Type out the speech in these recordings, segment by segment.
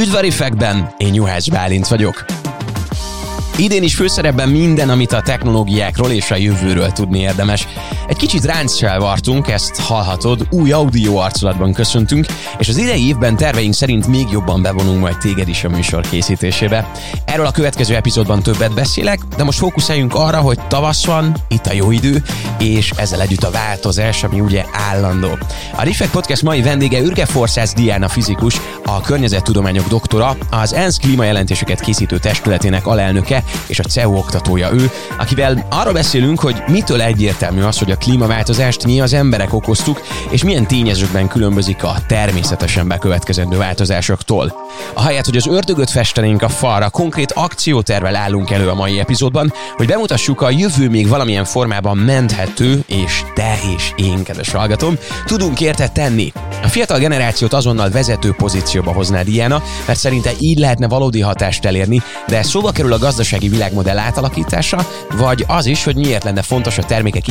Üdvarifekben, én Juhász Bálint vagyok. Idén is főszerepben minden, amit a technológiákról és a jövőről tudni érdemes. Egy kicsit ránccsel vartunk, ezt hallhatod, új audio arculatban köszöntünk, és az idei évben terveink szerint még jobban bevonunk majd téged is a műsor készítésébe. Erről a következő epizódban többet beszélek, de most fókuszáljunk arra, hogy tavasz van, itt a jó idő, és ezzel együtt a változás, ami ugye állandó. A Rifek Podcast mai vendége Ürge Forszász Diana fizikus, a környezettudományok doktora, az ENSZ klímajelentéseket készítő testületének alelnöke, és a CEU oktatója ő, akivel arról beszélünk, hogy mitől egyértelmű az, hogy a klímaváltozást mi az emberek okoztuk, és milyen tényezőkben különbözik a természetesen bekövetkezendő változásoktól. Ahelyett, hogy az ördögöt festenénk a falra, konkrét akciótervel állunk elő a mai epizódban, hogy bemutassuk a jövő még valamilyen formában menthető, és te és én, kedves hallgatom, tudunk érte tenni. A fiatal generációt azonnal vezető pozícióba hozná Diana, mert szerinte így lehetne valódi hatást elérni, de szóba kerül a gazdasági világmodell átalakítása, vagy az is, hogy miért lenne fontos a termékek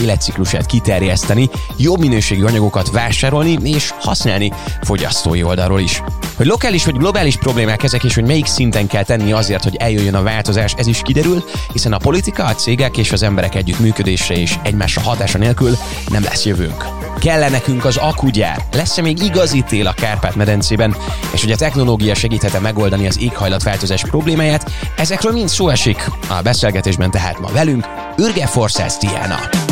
életciklusát kiterjeszteni, jobb minőségű anyagokat vásárolni és használni fogyasztói oldalról is. Hogy lokális vagy globális problémák ezek, és hogy melyik szinten kell tenni azért, hogy eljöjjön a változás, ez is kiderül, hiszen a politika, a cégek és az emberek együttműködése és egymásra hatása nélkül nem lesz jövőnk. Kell nekünk az akugyár? Lesz-e még igazi tél a Kárpát-medencében? És hogy a technológia segíthet megoldani az éghajlatváltozás problémáját? Ezekről mind szó esik a beszélgetésben tehát ma velünk Ürge Forszász Diana.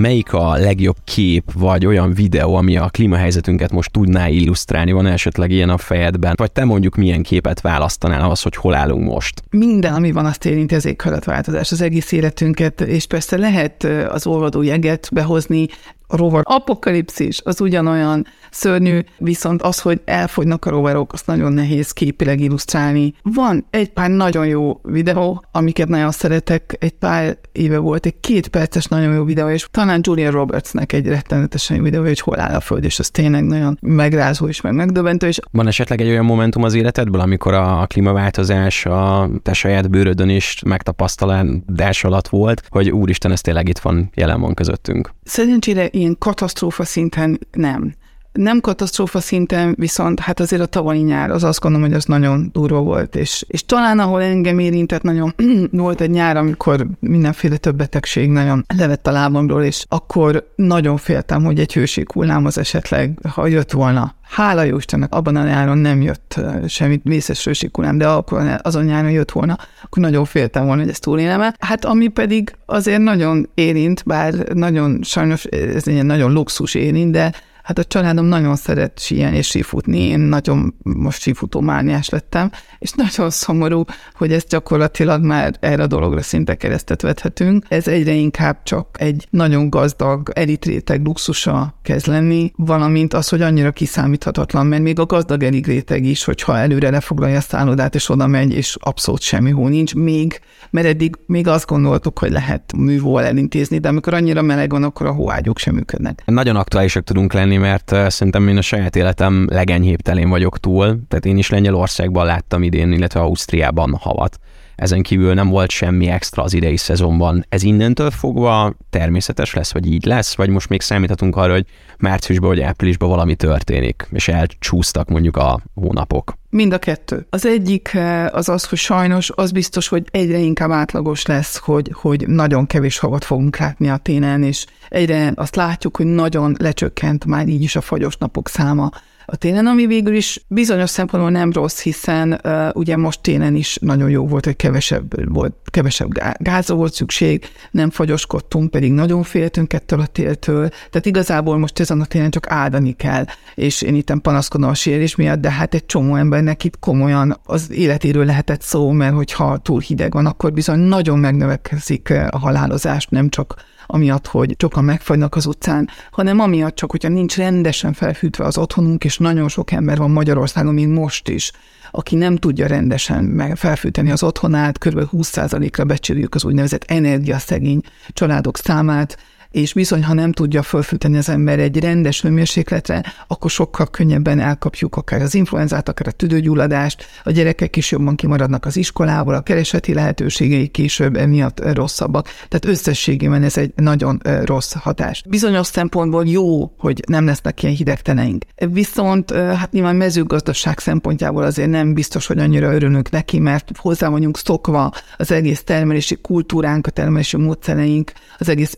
Melyik a legjobb kép, vagy olyan videó, ami a klímahelyzetünket most tudná illusztrálni? Van esetleg ilyen a fejedben? Vagy te mondjuk milyen képet választanál ahhoz, hogy hol állunk most? Minden, ami van, azt érinti az éghajlatváltozás, az egész életünket, és persze lehet az olvadó jeget behozni, a rovar apokalipszis az ugyanolyan szörnyű, viszont az, hogy elfogynak a rovarok, azt nagyon nehéz képileg illusztrálni. Van egy pár nagyon jó videó, amiket nagyon szeretek, egy pár éve volt egy két perces nagyon jó videó, és talán Julia Robertsnek egy rettenetesen jó videó, hogy hol áll a föld, és az tényleg nagyon megrázó és meg megdöbbentő. És Van esetleg egy olyan momentum az életedből, amikor a klímaváltozás a te saját bőrödön is megtapasztalás alatt volt, hogy úristen, ez tényleg itt van, jelen van közöttünk? Szerencsére ilyen katasztrófa szinten nem. Nem katasztrófa szinten, viszont hát azért a tavalyi nyár, az azt gondolom, hogy az nagyon durva volt, és, és talán ahol engem érintett nagyon volt egy nyár, amikor mindenféle több betegség nagyon levett a lábamról, és akkor nagyon féltem, hogy egy hőséghullám az esetleg, ha jött volna, hála jó Istennek, abban a nyáron nem jött semmi vészes hőséghullám, de akkor azon nyáron jött volna, akkor nagyon féltem volna, hogy ezt túlélem Hát ami pedig azért nagyon érint, bár nagyon sajnos ez egy nagyon luxus érint, de Hát a családom nagyon szeret síelni és sífutni, én nagyon most sífutó mániás lettem, és nagyon szomorú, hogy ezt gyakorlatilag már erre a dologra szinte keresztet vethetünk. Ez egyre inkább csak egy nagyon gazdag elitréteg luxusa kezd lenni, valamint az, hogy annyira kiszámíthatatlan, mert még a gazdag elitréteg is, hogyha előre lefoglalja a szállodát, és oda megy, és abszolút semmi hó nincs, még, mert eddig még azt gondoltuk, hogy lehet művóval elintézni, de amikor annyira meleg van, akkor a hóágyok sem működnek. Nagyon aktuálisak tudunk lenni, mert szerintem én a saját életem legenyhébb telén vagyok túl. Tehát én is Lengyelországban láttam idén, illetve Ausztriában havat. Ezen kívül nem volt semmi extra az idei szezonban. Ez innentől fogva természetes lesz, vagy így lesz, vagy most még számíthatunk arra, hogy márciusban vagy áprilisban valami történik, és elcsúsztak mondjuk a hónapok. Mind a kettő. Az egyik az az, hogy sajnos az biztos, hogy egyre inkább átlagos lesz, hogy, hogy nagyon kevés havat fogunk látni a télen, és egyre azt látjuk, hogy nagyon lecsökkent már így is a fagyos napok száma a télen, ami végül is bizonyos szempontból nem rossz, hiszen uh, ugye most télen is nagyon jó volt, hogy kevesebb volt, kevesebb gázra volt szükség, nem fagyoskodtunk, pedig nagyon féltünk ettől a téltől, tehát igazából most ezen a télen csak áldani kell, és én itt panaszkodom a sérés miatt, de hát egy csomó embernek itt komolyan az életéről lehetett szó, mert hogyha túl hideg van, akkor bizony nagyon megnövekszik a halálozás, nem csak amiatt, hogy sokan megfagynak az utcán, hanem amiatt csak, hogyha nincs rendesen felfűtve az otthonunk, és nagyon sok ember van Magyarországon, még most is, aki nem tudja rendesen felfűteni az otthonát, kb. 20%-ra becsüljük az úgynevezett energiaszegény családok számát, és bizony, ha nem tudja fölfűteni az ember egy rendes hőmérsékletre, akkor sokkal könnyebben elkapjuk akár az influenzát, akár a tüdőgyulladást, a gyerekek is jobban kimaradnak az iskolából, a kereseti lehetőségei később emiatt rosszabbak. Tehát összességében ez egy nagyon rossz hatás. Bizonyos szempontból jó, hogy nem lesznek ilyen hidegteneink. Viszont hát nyilván mezőgazdaság szempontjából azért nem biztos, hogy annyira örülünk neki, mert hozzá vagyunk szokva az egész termelési kultúránk, a termelési módszereink, az egész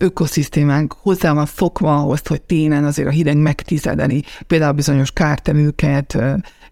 ökoszisztémánk hozzá van szokva ahhoz, hogy télen azért a hideg megtizedeni, például bizonyos kártevőket,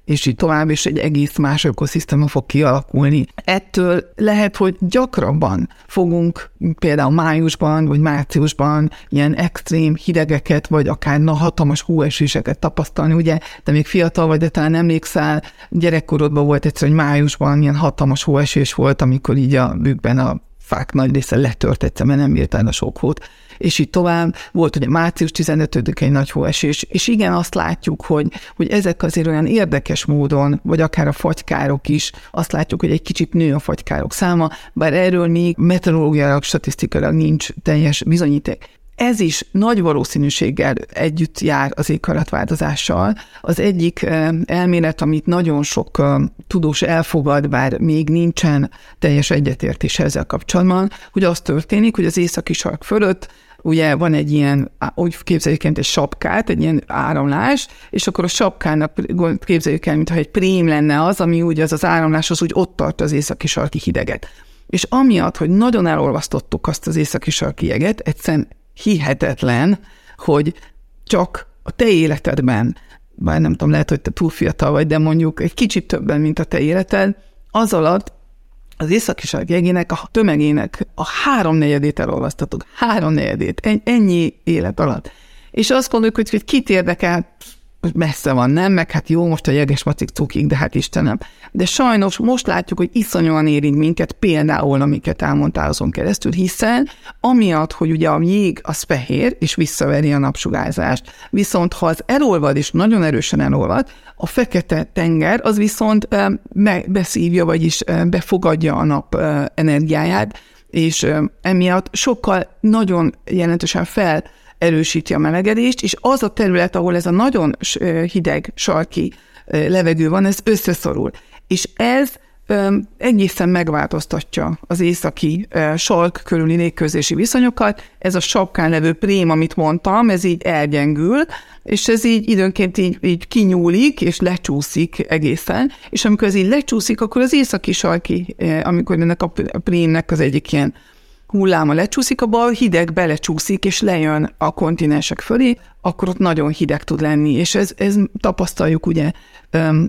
és így tovább, és egy egész más ökoszisztéma fog kialakulni. Ettől lehet, hogy gyakrabban fogunk például májusban vagy márciusban ilyen extrém hidegeket, vagy akár na, hatalmas hóeséseket tapasztalni, ugye, de még fiatal vagy, de talán emlékszel, gyerekkorodban volt egyszer, hogy májusban ilyen hatalmas hóesés volt, amikor így a bükben a fák nagy része letört egyszer, mert nem bírtál a sok hót és így tovább. Volt ugye március 15 egy nagy hóesés, és igen, azt látjuk, hogy, hogy ezek azért olyan érdekes módon, vagy akár a fagykárok is, azt látjuk, hogy egy kicsit nő a fagykárok száma, bár erről még meteorológiailag, statisztikailag nincs teljes bizonyíték ez is nagy valószínűséggel együtt jár az éghajlatváltozással. Az egyik elmélet, amit nagyon sok tudós elfogad, bár még nincsen teljes egyetértés ezzel kapcsolatban, hogy az történik, hogy az északi sark fölött ugye van egy ilyen, úgy képzeljük el, egy sapkát, egy ilyen áramlás, és akkor a sapkának képzeljük el, mintha egy prém lenne az, ami úgy az az áramlás, az úgy ott tart az északi sarki hideget. És amiatt, hogy nagyon elolvasztottuk azt az északi sarki jeget, egyszerűen hihetetlen, hogy csak a te életedben, bár nem tudom, lehet, hogy te túl fiatal vagy, de mondjuk egy kicsit többen, mint a te életed, az alatt az északi jegének, a tömegének a háromnegyedét elolvasztatok. Háromnegyedét. Ennyi élet alatt. És azt gondoljuk, hogy, hogy kit érdekel, messze van, nem? Meg hát jó, most a jeges macik cukik, de hát Istenem. De sajnos most látjuk, hogy iszonyúan érint minket, például, amiket elmondtál azon keresztül, hiszen amiatt, hogy ugye a jég az fehér, és visszaveri a napsugárzást, viszont ha az elolvad, és nagyon erősen elolvad, a fekete tenger az viszont beszívja, vagyis befogadja a nap energiáját, és emiatt sokkal nagyon jelentősen fel erősíti a melegedést, és az a terület, ahol ez a nagyon hideg, sarki levegő van, ez összeszorul. És ez egészen megváltoztatja az északi salk körüli légközési viszonyokat. Ez a sapkán levő prém, amit mondtam, ez így elgyengül, és ez így időnként így, így kinyúlik, és lecsúszik egészen, és amikor ez így lecsúszik, akkor az északi sarki, amikor ennek a prémnek az egyik ilyen hulláma lecsúszik, a bal hideg belecsúszik, és lejön a kontinensek fölé, akkor ott nagyon hideg tud lenni, és ez, ez tapasztaljuk ugye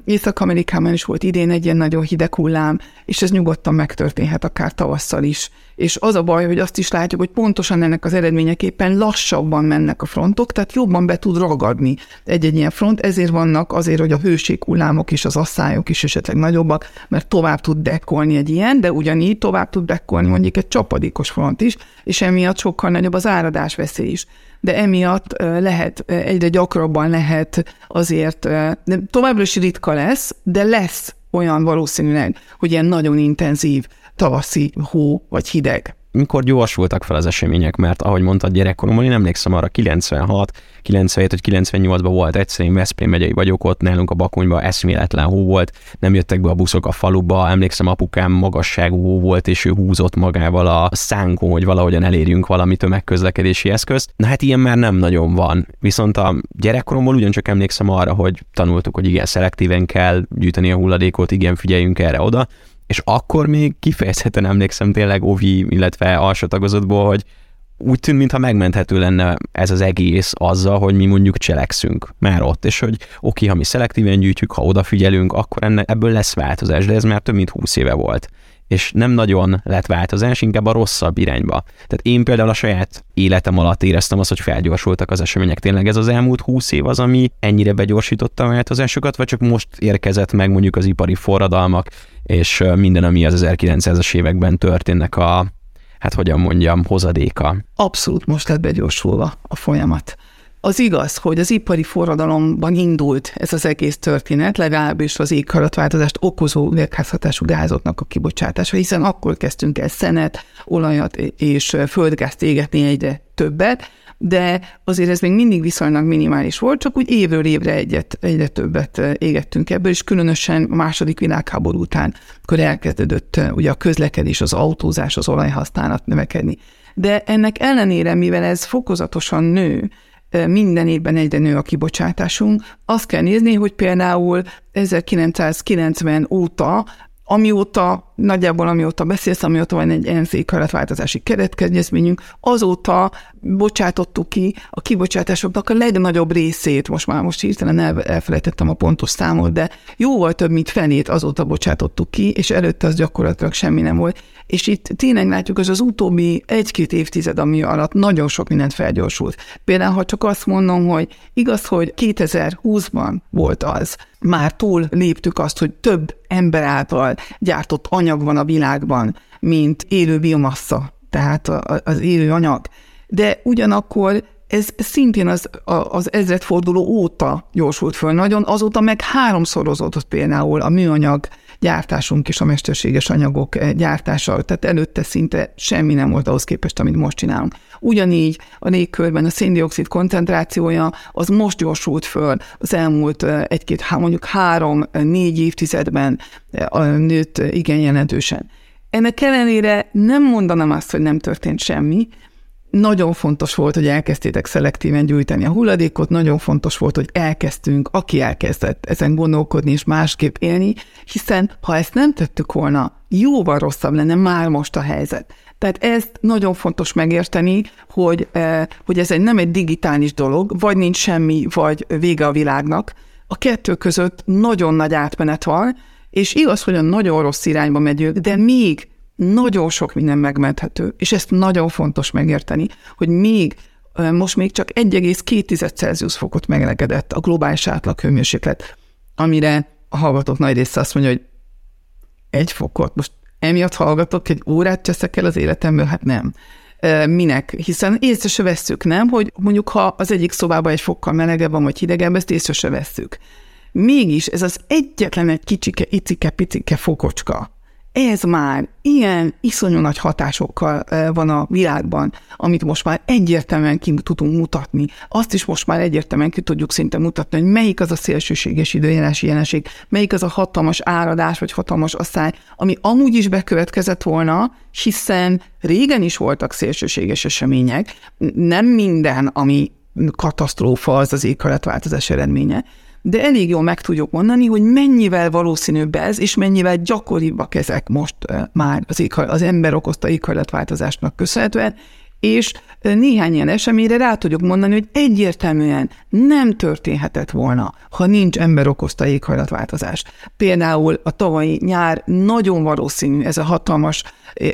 Észak-Amerikában is volt idén egy ilyen nagyon hideg hullám, és ez nyugodtan megtörténhet akár tavasszal is. És az a baj, hogy azt is látjuk, hogy pontosan ennek az eredményeképpen lassabban mennek a frontok, tehát jobban be tud ragadni egy-egy ilyen front, ezért vannak azért, hogy a hullámok és az asszályok is esetleg nagyobbak, mert tovább tud dekkolni egy ilyen, de ugyanígy tovább tud dekkolni mondjuk egy csapadékos front is, és emiatt sokkal nagyobb az áradás veszély is de emiatt lehet, egyre gyakrabban lehet azért, de továbbra is ritka lesz, de lesz olyan valószínűleg, hogy ilyen nagyon intenzív tavaszi hó vagy hideg mikor gyorsultak fel az események, mert ahogy mondtad gyerekkoromban, én emlékszem arra 96, 97 vagy 98-ban volt egyszer, én Veszprém megyei vagyok ott, nálunk a Bakonyban eszméletlen hó volt, nem jöttek be a buszok a faluba, emlékszem apukám magasságú hó volt, és ő húzott magával a szánkon, hogy valahogyan elérjünk valami tömegközlekedési eszközt. Na hát ilyen már nem nagyon van. Viszont a gyerekkoromból ugyancsak emlékszem arra, hogy tanultuk, hogy igen, szelektíven kell gyűjteni a hulladékot, igen, figyeljünk erre oda, és akkor még kifejezetten emlékszem tényleg Ovi, illetve alsó tagozatból, hogy úgy tűnt, mintha megmenthető lenne ez az egész azzal, hogy mi mondjuk cselekszünk már ott, és hogy oké, ha mi szelektíven gyűjtjük, ha odafigyelünk, akkor ennek, ebből lesz változás, de ez már több mint húsz éve volt és nem nagyon lett változás, inkább a rosszabb irányba. Tehát én például a saját életem alatt éreztem azt, hogy felgyorsultak az események. Tényleg ez az elmúlt húsz év az, ami ennyire begyorsította a változásokat, vagy csak most érkezett meg mondjuk az ipari forradalmak, és minden, ami az 1900-as években történnek a, hát hogyan mondjam, hozadéka. Abszolút most lett begyorsulva a folyamat. Az igaz, hogy az ipari forradalomban indult ez az egész történet, legalábbis az éghajlatváltozást okozó üvegházhatású gázoknak a kibocsátása, hiszen akkor kezdtünk el szenet, olajat és földgázt égetni egyre többet, de azért ez még mindig viszonylag minimális volt, csak úgy évről évre egyet, egyre többet égettünk ebből, és különösen a második világháború után, akkor elkezdődött ugye a közlekedés, az autózás, az olajhasználat növekedni. De ennek ellenére, mivel ez fokozatosan nő, minden évben egyre nő a kibocsátásunk. Azt kell nézni, hogy például 1990 óta amióta, nagyjából amióta beszélsz, amióta van egy ENSZ éghajlatváltozási keretkezményünk, azóta bocsátottuk ki a kibocsátásoknak a legnagyobb részét, most már most hirtelen el, elfelejtettem a pontos számot, de jóval több, mint felét azóta bocsátottuk ki, és előtte az gyakorlatilag semmi nem volt. És itt tényleg látjuk, hogy az utóbbi egy-két évtized, ami alatt nagyon sok mindent felgyorsult. Például, ha csak azt mondom, hogy igaz, hogy 2020-ban volt az, már túl léptük azt, hogy több ember által gyártott anyag van a világban, mint élő biomassa, tehát az élő anyag. De ugyanakkor ez szintén az, az ezredforduló óta gyorsult föl nagyon, azóta meg háromszorozódott például a műanyag gyártásunk és a mesterséges anyagok eh, gyártása, tehát előtte szinte semmi nem volt ahhoz képest, amit most csinálunk. Ugyanígy a légkörben a széndiokszid koncentrációja az most gyorsult föl az elmúlt eh, egy-két, mondjuk három-négy évtizedben eh, nőtt igen jelentősen. Ennek ellenére nem mondanám azt, hogy nem történt semmi, nagyon fontos volt, hogy elkezdtétek szelektíven gyűjteni a hulladékot, nagyon fontos volt, hogy elkezdtünk, aki elkezdett ezen gondolkodni és másképp élni, hiszen ha ezt nem tettük volna, jóval rosszabb lenne már most a helyzet. Tehát ezt nagyon fontos megérteni, hogy, eh, hogy ez egy nem egy digitális dolog, vagy nincs semmi, vagy vége a világnak. A kettő között nagyon nagy átmenet van, és igaz, hogy a nagyon rossz irányba megyünk, de még nagyon sok minden megmenthető, és ezt nagyon fontos megérteni, hogy még most még csak 1,2 Celsius fokot megelegedett a globális átlag hőmérséklet, amire a hallgatók nagy része azt mondja, hogy egy fokot, most emiatt hallgatok, egy órát cseszek el az életemből, hát nem. Minek? Hiszen észre se vesszük, nem? Hogy mondjuk, ha az egyik szobában egy fokkal melegebb van, vagy hidegebb, ezt észre se vesszük. Mégis ez az egyetlen egy kicsike, icike, picike fokocska, ez már ilyen iszonyú nagy hatásokkal van a világban, amit most már egyértelműen ki tudunk mutatni. Azt is most már egyértelműen ki tudjuk szinte mutatni, hogy melyik az a szélsőséges időjárási jelenség, melyik az a hatalmas áradás vagy hatalmas asszály, ami amúgy is bekövetkezett volna, hiszen régen is voltak szélsőséges események, nem minden, ami katasztrófa, az az éghajlatváltozás eredménye, de elég jól meg tudjuk mondani, hogy mennyivel valószínűbb ez, és mennyivel gyakoribbak ezek most már az, éghaj, az ember okozta éghajlatváltozásnak köszönhetően, és néhány ilyen eseményre rá tudjuk mondani, hogy egyértelműen nem történhetett volna, ha nincs ember okozta éghajlatváltozás. Például a tavalyi nyár nagyon valószínű, ez a hatalmas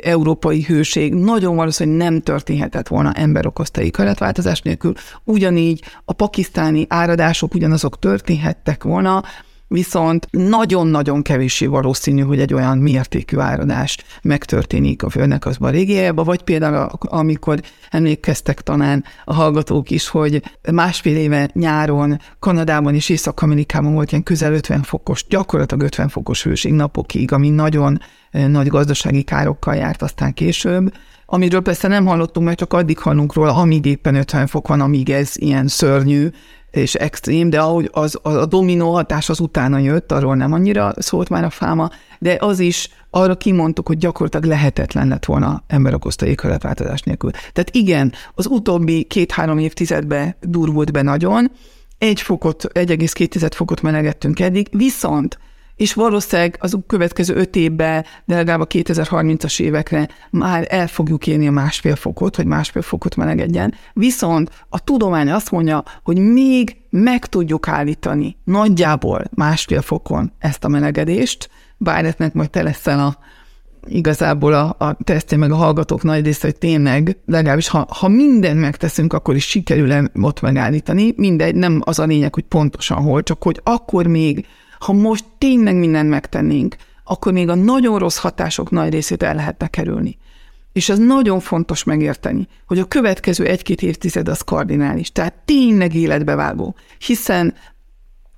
európai hőség, nagyon valószínű, hogy nem történhetett volna ember okozta éghajlatváltozás nélkül. Ugyanígy a pakisztáni áradások ugyanazok történhettek volna, viszont nagyon-nagyon kevéssé valószínű, hogy egy olyan mértékű áradás megtörténik a Földnek az régiájában, vagy például amikor emlékeztek talán a hallgatók is, hogy másfél éve nyáron Kanadában és Észak-Amerikában volt ilyen közel 50 fokos, gyakorlatilag 50 fokos hőség napokig, ami nagyon eh, nagy gazdasági károkkal járt aztán később, amiről persze nem hallottunk, mert csak addig hallunk róla, amíg éppen 50 fok van, amíg ez ilyen szörnyű, és extrém, de ahogy az, az, a dominó hatás az utána jött, arról nem annyira szólt már a fáma, de az is arra kimondtuk, hogy gyakorlatilag lehetetlen lett volna ember okozta éghajlatváltozás nélkül. Tehát igen, az utóbbi két-három évtizedben durvult be nagyon, egy fokot, 1,2 fokot melegettünk eddig, viszont és valószínűleg az következő öt évben, de legalább a 2030-as évekre már el fogjuk érni a másfél fokot, hogy másfél fokot melegedjen. Viszont a tudomány azt mondja, hogy még meg tudjuk állítani nagyjából másfél fokon ezt a melegedést, bár ennek majd te leszel a, igazából a, a tesztje meg a hallgatók nagy része, hogy tényleg, legalábbis ha, ha mindent megteszünk, akkor is sikerül ott megállítani. Mindegy, nem az a lényeg, hogy pontosan hol, csak hogy akkor még ha most tényleg mindent megtennénk, akkor még a nagyon rossz hatások nagy részét el lehetne kerülni. És ez nagyon fontos megérteni, hogy a következő egy-két évtized az kardinális, tehát tényleg életbevágó, hiszen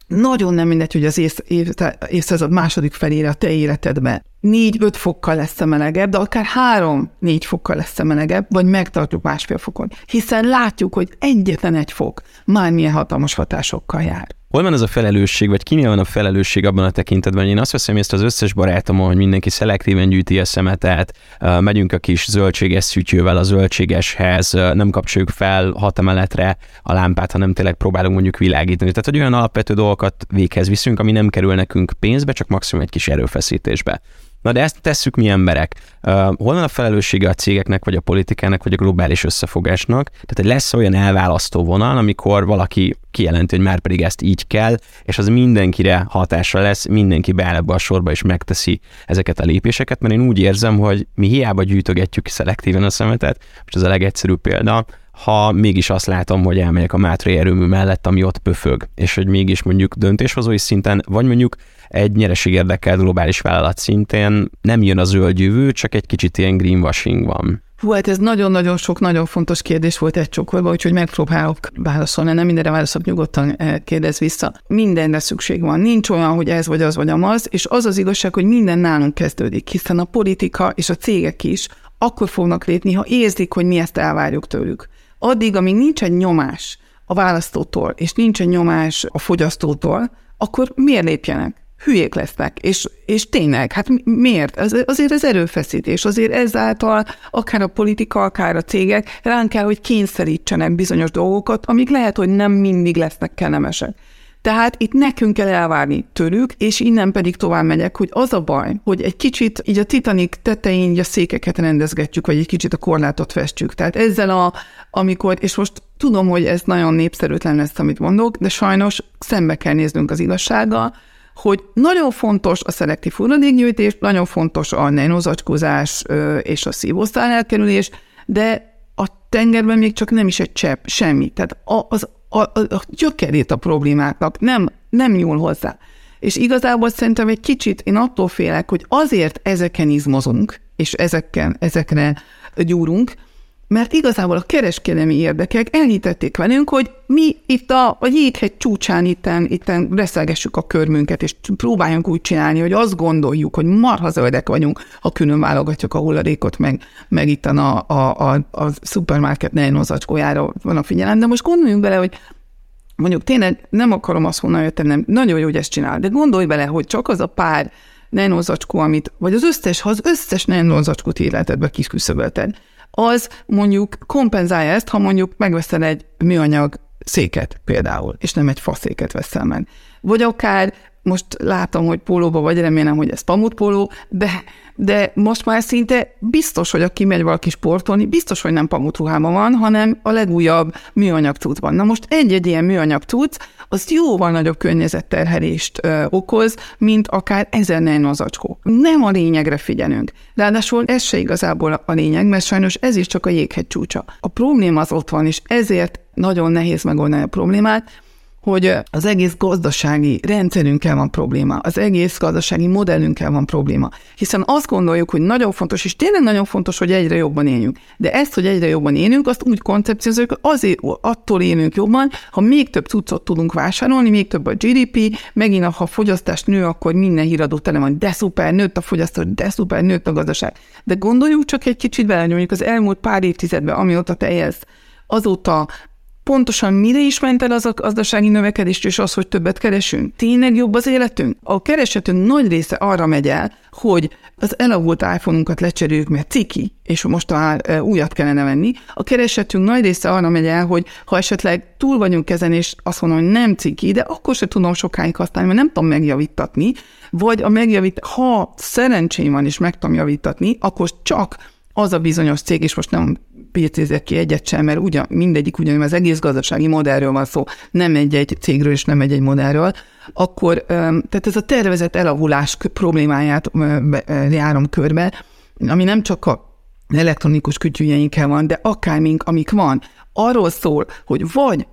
nagyon nem mindegy, hogy az év, év, évszázad második felére a te életedben négy-öt fokkal lesz melegebb, de akár három-négy fokkal lesz melegebb, vagy megtartjuk másfél fokon. Hiszen látjuk, hogy egyetlen egy fok már milyen hatalmas hatásokkal jár. Hol van ez a felelősség, vagy kinél van a felelősség abban a tekintetben? Én azt veszem észre az összes barátomon, hogy mindenki szelektíven gyűjti a szemetet, megyünk a kis zöldséges szütyővel a zöldségeshez, nem kapcsoljuk fel hat emeletre a lámpát, hanem tényleg próbálunk mondjuk világítani. Tehát, hogy olyan alapvető dolgokat véghez viszünk, ami nem kerül nekünk pénzbe, csak maximum egy kis erőfeszítésbe. Na de ezt tesszük mi emberek. Hol van a felelőssége a cégeknek, vagy a politikának, vagy a globális összefogásnak? Tehát hogy lesz olyan elválasztó vonal, amikor valaki kijelenti, hogy már pedig ezt így kell, és az mindenkire hatása lesz, mindenki beáll ebbe a sorba és megteszi ezeket a lépéseket, mert én úgy érzem, hogy mi hiába gyűjtögetjük szelektíven a szemetet, most ez a legegyszerűbb példa, ha mégis azt látom, hogy elmegyek a Mátrai erőmű mellett, ami ott pöfög, és hogy mégis mondjuk döntéshozói szinten, vagy mondjuk egy nyereség érdekelt globális vállalat szintén nem jön a zöld jövő, csak egy kicsit ilyen greenwashing van. Hú, hát ez nagyon-nagyon sok, nagyon fontos kérdés volt egy csokorban, úgyhogy megpróbálok válaszolni, nem mindenre válaszolok, nyugodtan eh, kérdez vissza. Mindenre szükség van, nincs olyan, hogy ez vagy az vagy amaz, és az az igazság, hogy minden nálunk kezdődik, hiszen a politika és a cégek is akkor fognak lépni, ha érzik, hogy mi ezt elvárjuk tőlük. Addig, amíg nincs egy nyomás a választótól, és nincs egy nyomás a fogyasztótól, akkor miért lépjenek? Hülyék lesznek. És, és tényleg, hát miért? Az, azért az erőfeszítés, azért ezáltal akár a politika, akár a cégek ránk kell, hogy kényszerítsenek bizonyos dolgokat, amik lehet, hogy nem mindig lesznek kellemesek. Tehát itt nekünk kell elvárni tőlük, és innen pedig tovább megyek, hogy az a baj, hogy egy kicsit így a Titanic tetején így a székeket rendezgetjük, vagy egy kicsit a korlátot festjük. Tehát ezzel a, amikor, és most tudom, hogy ez nagyon népszerűtlen lesz, amit mondok, de sajnos szembe kell néznünk az igazsággal, hogy nagyon fontos a szelektív hulladékgyűjtés, nagyon fontos a nanozacskózás és a szívószál elkerülés, de a tengerben még csak nem is egy csepp, semmi. Tehát a, az, a, a, a gyökerét a problémáknak nem, nem nyúl hozzá. És igazából szerintem egy kicsit én attól félek, hogy azért ezeken izmozunk, és ezeken, ezekre gyúrunk, mert igazából a kereskedelmi érdekek elhitették velünk, hogy mi itt a, a jéghegy csúcsán itten, itten reszelgessük a körmünket, és próbáljunk úgy csinálni, hogy azt gondoljuk, hogy marha zöldek vagyunk, ha külön válogatjuk a hulladékot, meg, meg itt a, a, a, a szupermarket nejnozacskójára van a figyelem, de most gondoljunk bele, hogy mondjuk tényleg nem akarom azt honnan jöttem, nem, nagyon jó, hogy ezt csinál, de gondolj bele, hogy csak az a pár nejnozacskó, amit, vagy az összes, ha az összes nejnozacskót életedbe kisküszöbölted, az mondjuk kompenzálja ezt, ha mondjuk megveszel egy műanyag széket például, és nem egy faszéket veszel meg. Vagy akár most látom, hogy pólóba vagy, remélem, hogy ez pamutpóló, de, de most már szinte biztos, hogy aki megy valaki sportolni, biztos, hogy nem pamutruhában van, hanem a legújabb műanyag cuccban. Na most egy-egy ilyen műanyag cucc, az jóval nagyobb környezetterhelést ö, okoz, mint akár ezer nanozacskó. Nem a lényegre figyelünk. Ráadásul ez se igazából a lényeg, mert sajnos ez is csak a jéghegy csúcsa. A probléma az ott van, és ezért nagyon nehéz megoldani a problémát, hogy az egész gazdasági rendszerünkkel van probléma, az egész gazdasági modellünkkel van probléma. Hiszen azt gondoljuk, hogy nagyon fontos, és tényleg nagyon fontos, hogy egyre jobban éljünk. De ezt, hogy egyre jobban élünk, azt úgy koncepciózunk, azért attól élünk jobban, ha még több cuccot tudunk vásárolni, még több a GDP, megint ha a fogyasztás nő, akkor minden híradó tele van, de szuper, nőtt a fogyasztás, de szuper, nőtt a gazdaság. De gondoljuk csak egy kicsit bele, mondjuk az elmúlt pár évtizedben, amióta te élsz, azóta pontosan mire is ment el az a gazdasági növekedést, és az, hogy többet keresünk? Tényleg jobb az életünk? A keresetünk nagy része arra megy el, hogy az elavult iPhone-unkat lecseréljük, mert ciki, és most már újat kellene venni. A keresetünk nagy része arra megy el, hogy ha esetleg túl vagyunk ezen, és azt mondom, hogy nem ciki, de akkor se tudom sokáig használni, mert nem tudom megjavítatni, vagy a megjavít, ha szerencsém van, és meg tudom javítatni, akkor csak az a bizonyos cég, és most nem pécézek ki egyet sem, mert ugyan, mindegyik ugyanúgy az egész gazdasági modellről van szó, nem egy-egy cégről és nem egy-egy modellről, akkor tehát ez a tervezett elavulás problémáját járom körbe, ami nem csak a elektronikus kütyűjeinkkel van, de akármink, amik van, arról szól, hogy vagy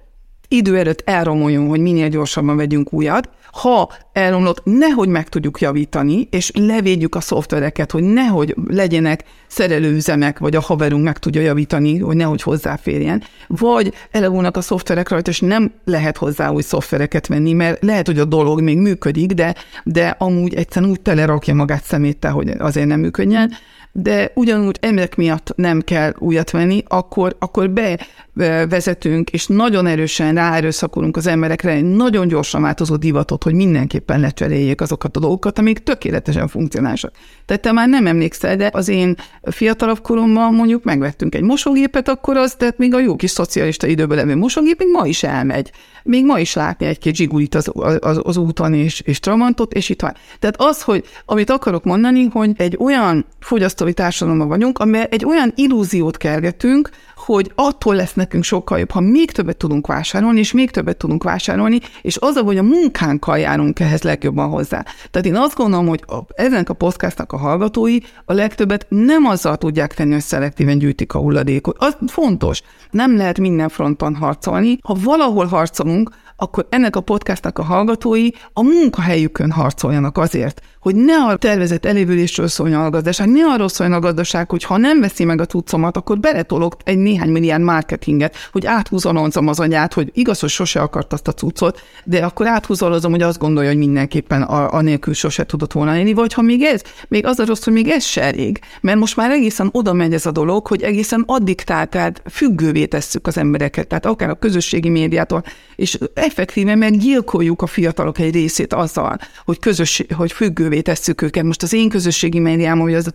idő előtt elromoljon, hogy minél gyorsabban vegyünk újat. Ha elromlott, nehogy meg tudjuk javítani, és levédjük a szoftvereket, hogy nehogy legyenek szerelőüzemek, vagy a haverunk meg tudja javítani, hogy nehogy hozzáférjen. Vagy elavulnak a szoftverek rajta, és nem lehet hozzá új szoftvereket venni, mert lehet, hogy a dolog még működik, de, de amúgy egyszerűen úgy telerakja magát szeméttel, hogy azért nem működjen de ugyanúgy emberek miatt nem kell újat venni, akkor, akkor bevezetünk, és nagyon erősen ráerőszakolunk az emberekre egy nagyon gyorsan változó divatot, hogy mindenképpen lecseréljék azokat a dolgokat, amik tökéletesen funkcionálisak. Tehát te már nem emlékszel, de az én fiatalabb koromban mondjuk megvettünk egy mosógépet, akkor az, tehát még a jó kis szocialista időben levő mosógép még ma is elmegy. Még ma is látni egy-két zsigulit az, az, az úton és, és tramantot, és itt van. Tehát az, hogy amit akarok mondani, hogy egy olyan fogyasztói társadalomban vagyunk, amely egy olyan illúziót kergetünk, hogy attól lesz nekünk sokkal jobb, ha még többet tudunk vásárolni, és még többet tudunk vásárolni, és az, hogy a munkánkkal járunk ehhez legjobban hozzá. Tehát én azt gondolom, hogy a, ezenek a podcastnak a hallgatói a legtöbbet nem azzal tudják tenni, hogy szelektíven gyűjtik a hulladékot. Az fontos. Nem lehet minden fronton harcolni. Ha valahol harcolunk, akkor ennek a podcastnak a hallgatói a munkahelyükön harcoljanak azért, hogy ne a tervezett elévülésről szóljon a gazdaság, ne arról szóljon a gazdaság, hogy ha nem veszi meg a cuccomat, akkor beletolok egy néhány milliárd marketinget, hogy áthúzolonzom az anyát, hogy igaz, hogy sose akart azt a cuccot, de akkor áthúzolozom, hogy azt gondolja, hogy mindenképpen a, a nélkül sose tudott volna élni, vagy ha még ez, még az a rossz, hogy még ez se elég, mert most már egészen oda megy ez a dolog, hogy egészen addiktál, tehát függővé tesszük az embereket, tehát akár a közösségi médiától, és effektíve meggyilkoljuk a fiatalok egy részét azzal, hogy közös, hogy függővé tesszük őket. Most az én közösségi médiám, hogy az a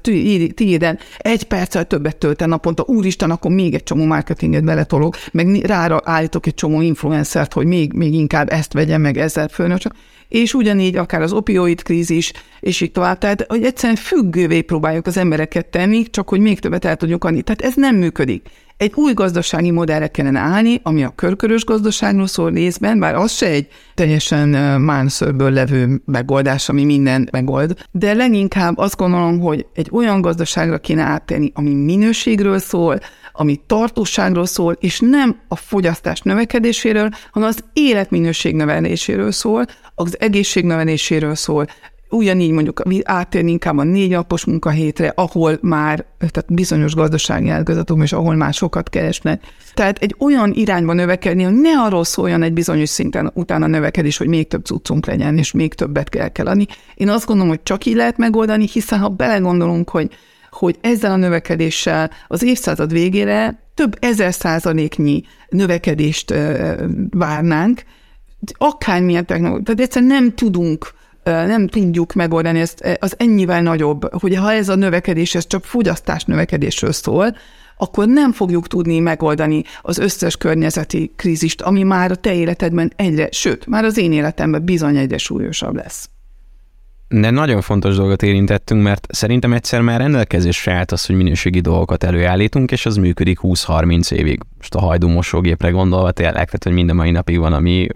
tiéden egy perccel többet tölt naponta, úristen, akkor még egy csomó marketinget beletolok, meg rára állítok egy csomó influencert, hogy még, még inkább ezt vegyen, meg ezzel fölnöcsön és ugyanígy akár az opioid krízis, és így tovább. Tehát, hogy egyszerűen függővé próbáljuk az embereket tenni, csak hogy még többet el tudjuk adni. Tehát ez nem működik. Egy új gazdasági modellre kellene állni, ami a körkörös gazdaságról szól részben, bár az se egy teljesen mánszörből levő megoldás, ami minden megold, de leginkább azt gondolom, hogy egy olyan gazdaságra kéne áttenni, ami minőségről szól, ami tartóságról szól, és nem a fogyasztás növekedéséről, hanem az életminőség növeléséről szól, az egészség növeléséről szól, ugyanígy mondjuk áttérni inkább a négy napos munkahétre, ahol már tehát bizonyos gazdasági ágazatok, és ahol már sokat keresnek. Tehát egy olyan irányba növekedni, hogy ne arról szóljon egy bizonyos szinten utána növekedés, hogy még több cuccunk legyen, és még többet kell, kell adni. Én azt gondolom, hogy csak így lehet megoldani, hiszen ha belegondolunk, hogy hogy ezzel a növekedéssel az évszázad végére több ezer százaléknyi növekedést várnánk, akármilyen technológia, tehát egyszerűen nem tudunk nem tudjuk megoldani, ezt, az ennyivel nagyobb, hogy ha ez a növekedés, ez csak fogyasztás növekedésről szól, akkor nem fogjuk tudni megoldani az összes környezeti krízist, ami már a te életedben egyre, sőt, már az én életemben bizony egyre súlyosabb lesz. De nagyon fontos dolgot érintettünk, mert szerintem egyszer már rendelkezésre állt az, hogy minőségi dolgokat előállítunk, és az működik 20-30 évig. Most a hajdú mosógépre gondolva tényleg, tehát hogy minden mai napig van, ami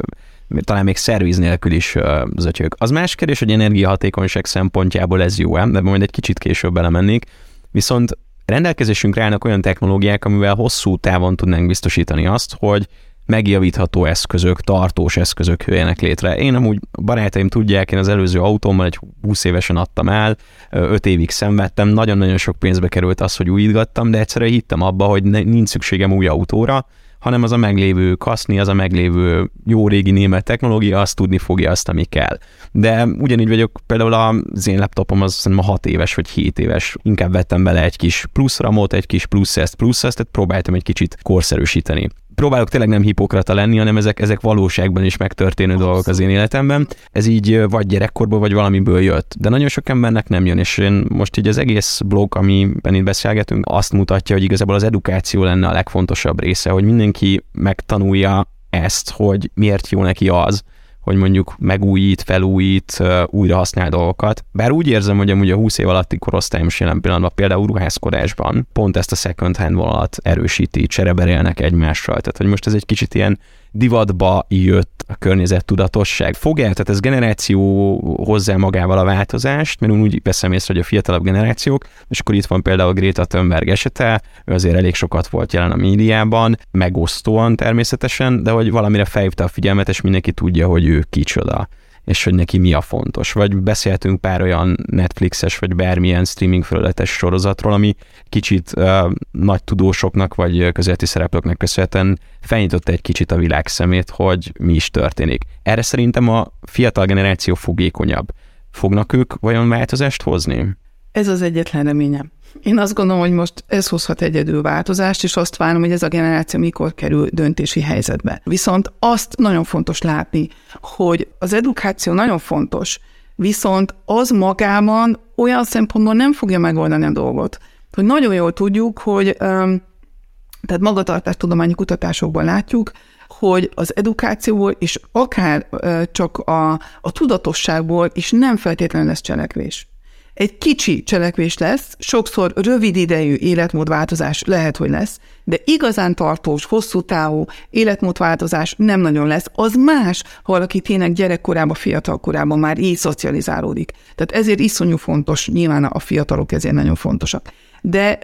talán még szerviz nélkül is zötyög. Az más kérdés, hogy energiahatékonyság szempontjából ez jó-e, de majd egy kicsit később belemennék. Viszont rendelkezésünkre állnak olyan technológiák, amivel hosszú távon tudnánk biztosítani azt, hogy megjavítható eszközök, tartós eszközök jöjjenek létre. Én amúgy barátaim tudják, én az előző autómmal egy 20 évesen adtam el, 5 évig szenvedtem, nagyon-nagyon sok pénzbe került az, hogy újítgattam, de egyszerűen hittem abba, hogy nincs szükségem új autóra, hanem az a meglévő kaszni, az a meglévő jó régi német technológia, azt tudni fogja azt, ami kell. De ugyanígy vagyok, például az én laptopom az szerintem 6 éves vagy 7 éves, inkább vettem bele egy kis plusz ramot, egy kis plusz ezt, plusz ezt, tehát próbáltam egy kicsit korszerűsíteni próbálok tényleg nem hipokrata lenni, hanem ezek, ezek valóságban is megtörténő Abszolút. dolgok az én életemben. Ez így vagy gyerekkorból, vagy valamiből jött. De nagyon sok embernek nem jön, és én most így az egész blog, amiben itt beszélgetünk, azt mutatja, hogy igazából az edukáció lenne a legfontosabb része, hogy mindenki megtanulja ezt, hogy miért jó neki az, hogy mondjuk megújít, felújít, újra használ dolgokat. Bár úgy érzem, hogy amúgy a 20 év alatti korosztályom is jelen pillanatban például ruházkodásban pont ezt a second hand vonalat erősíti, csereberélnek egymással. Tehát, hogy most ez egy kicsit ilyen divatba jött a környezettudatosság. Fog el, tehát ez generáció hozzá magával a változást, mert úgy veszem észre, hogy a fiatalabb generációk, és akkor itt van például Greta Thunberg esete, ő azért elég sokat volt jelen a médiában, megosztóan természetesen, de hogy valamire felhívta a figyelmet, és mindenki tudja, hogy ő kicsoda és hogy neki mi a fontos. Vagy beszéltünk pár olyan Netflixes, vagy bármilyen streaming felületes sorozatról, ami kicsit uh, nagy tudósoknak, vagy közéleti szereplőknek köszönhetően felnyitotta egy kicsit a világ szemét, hogy mi is történik. Erre szerintem a fiatal generáció fogékonyabb. Fognak ők vajon változást hozni? Ez az egyetlen reményem. Én azt gondolom, hogy most ez hozhat egyedül változást, és azt várom, hogy ez a generáció mikor kerül döntési helyzetbe. Viszont azt nagyon fontos látni, hogy az edukáció nagyon fontos, viszont az magában olyan szempontból nem fogja megoldani a dolgot, hogy nagyon jól tudjuk, hogy tehát magatartástudományi kutatásokban látjuk, hogy az edukációból és akár csak a, a tudatosságból is nem feltétlenül lesz cselekvés egy kicsi cselekvés lesz, sokszor rövid idejű életmódváltozás lehet, hogy lesz, de igazán tartós, hosszú távú életmódváltozás nem nagyon lesz. Az más, ha valaki tényleg gyerekkorában, fiatalkorában már így szocializálódik. Tehát ezért iszonyú fontos, nyilván a fiatalok ezért nagyon fontosak. De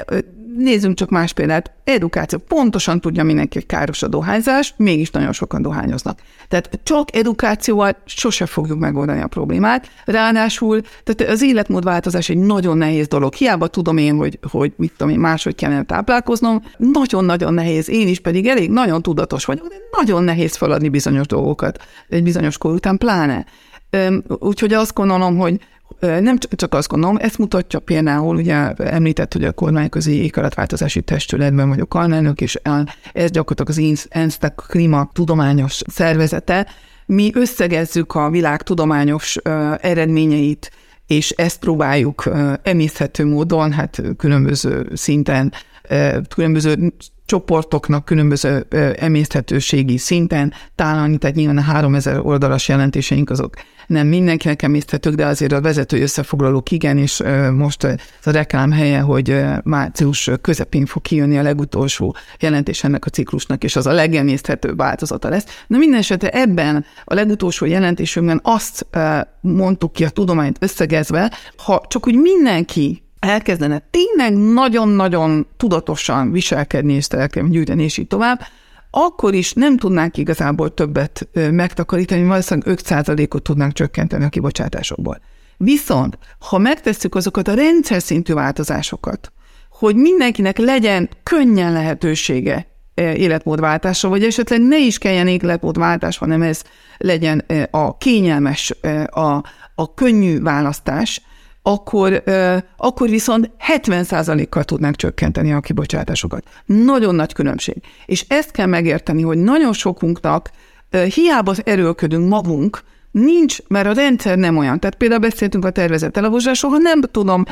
nézzünk csak más példát. Edukáció. Pontosan tudja mindenki, hogy káros a dohányzás, mégis nagyon sokan dohányoznak. Tehát csak edukációval sose fogjuk megoldani a problémát. Ráadásul tehát az életmódváltozás egy nagyon nehéz dolog. Hiába tudom én, hogy, hogy mit tudom én, máshogy kellene táplálkoznom. Nagyon-nagyon nehéz. Én is pedig elég nagyon tudatos vagyok, de nagyon nehéz feladni bizonyos dolgokat. Egy bizonyos kor után pláne. Úgyhogy azt gondolom, hogy nem csak azt gondolom, ezt mutatja például, ugye említett, hogy a kormányközi éghajlatváltozási testületben vagyok alelnök, és ez gyakorlatilag az ENSZ klíma tudományos szervezete. Mi összegezzük a világ tudományos eredményeit, és ezt próbáljuk emészhető módon, hát különböző szinten, különböző csoportoknak különböző emészthetőségi szinten tálalni, tehát nyilván a 3000 oldalas jelentéseink azok nem mindenkinek emészthetők, de azért a vezető összefoglalók igen, és most ez a reklám helye, hogy március közepén fog kijönni a legutolsó jelentés ennek a ciklusnak, és az a legemészthetőbb változata lesz. Na minden esetre ebben a legutolsó jelentésünkben azt mondtuk ki a tudományt összegezve, ha csak úgy mindenki elkezdene tényleg nagyon-nagyon tudatosan viselkedni és gyűjteni, és így tovább, akkor is nem tudnánk igazából többet megtakarítani, valószínűleg 5%-ot tudnánk csökkenteni a kibocsátásokból. Viszont, ha megtesszük azokat a rendszer szintű változásokat, hogy mindenkinek legyen könnyen lehetősége életmódváltásra, vagy esetleg ne is kelljen életmódváltás, hanem ez legyen a kényelmes, a, a könnyű választás, akkor, akkor viszont 70%-kal tudnánk csökkenteni a kibocsátásokat. Nagyon nagy különbség. És ezt kell megérteni, hogy nagyon sokunknak hiába erőlködünk magunk, nincs, mert a rendszer nem olyan. Tehát például beszéltünk a tervezett elavozásról, ha nem tudom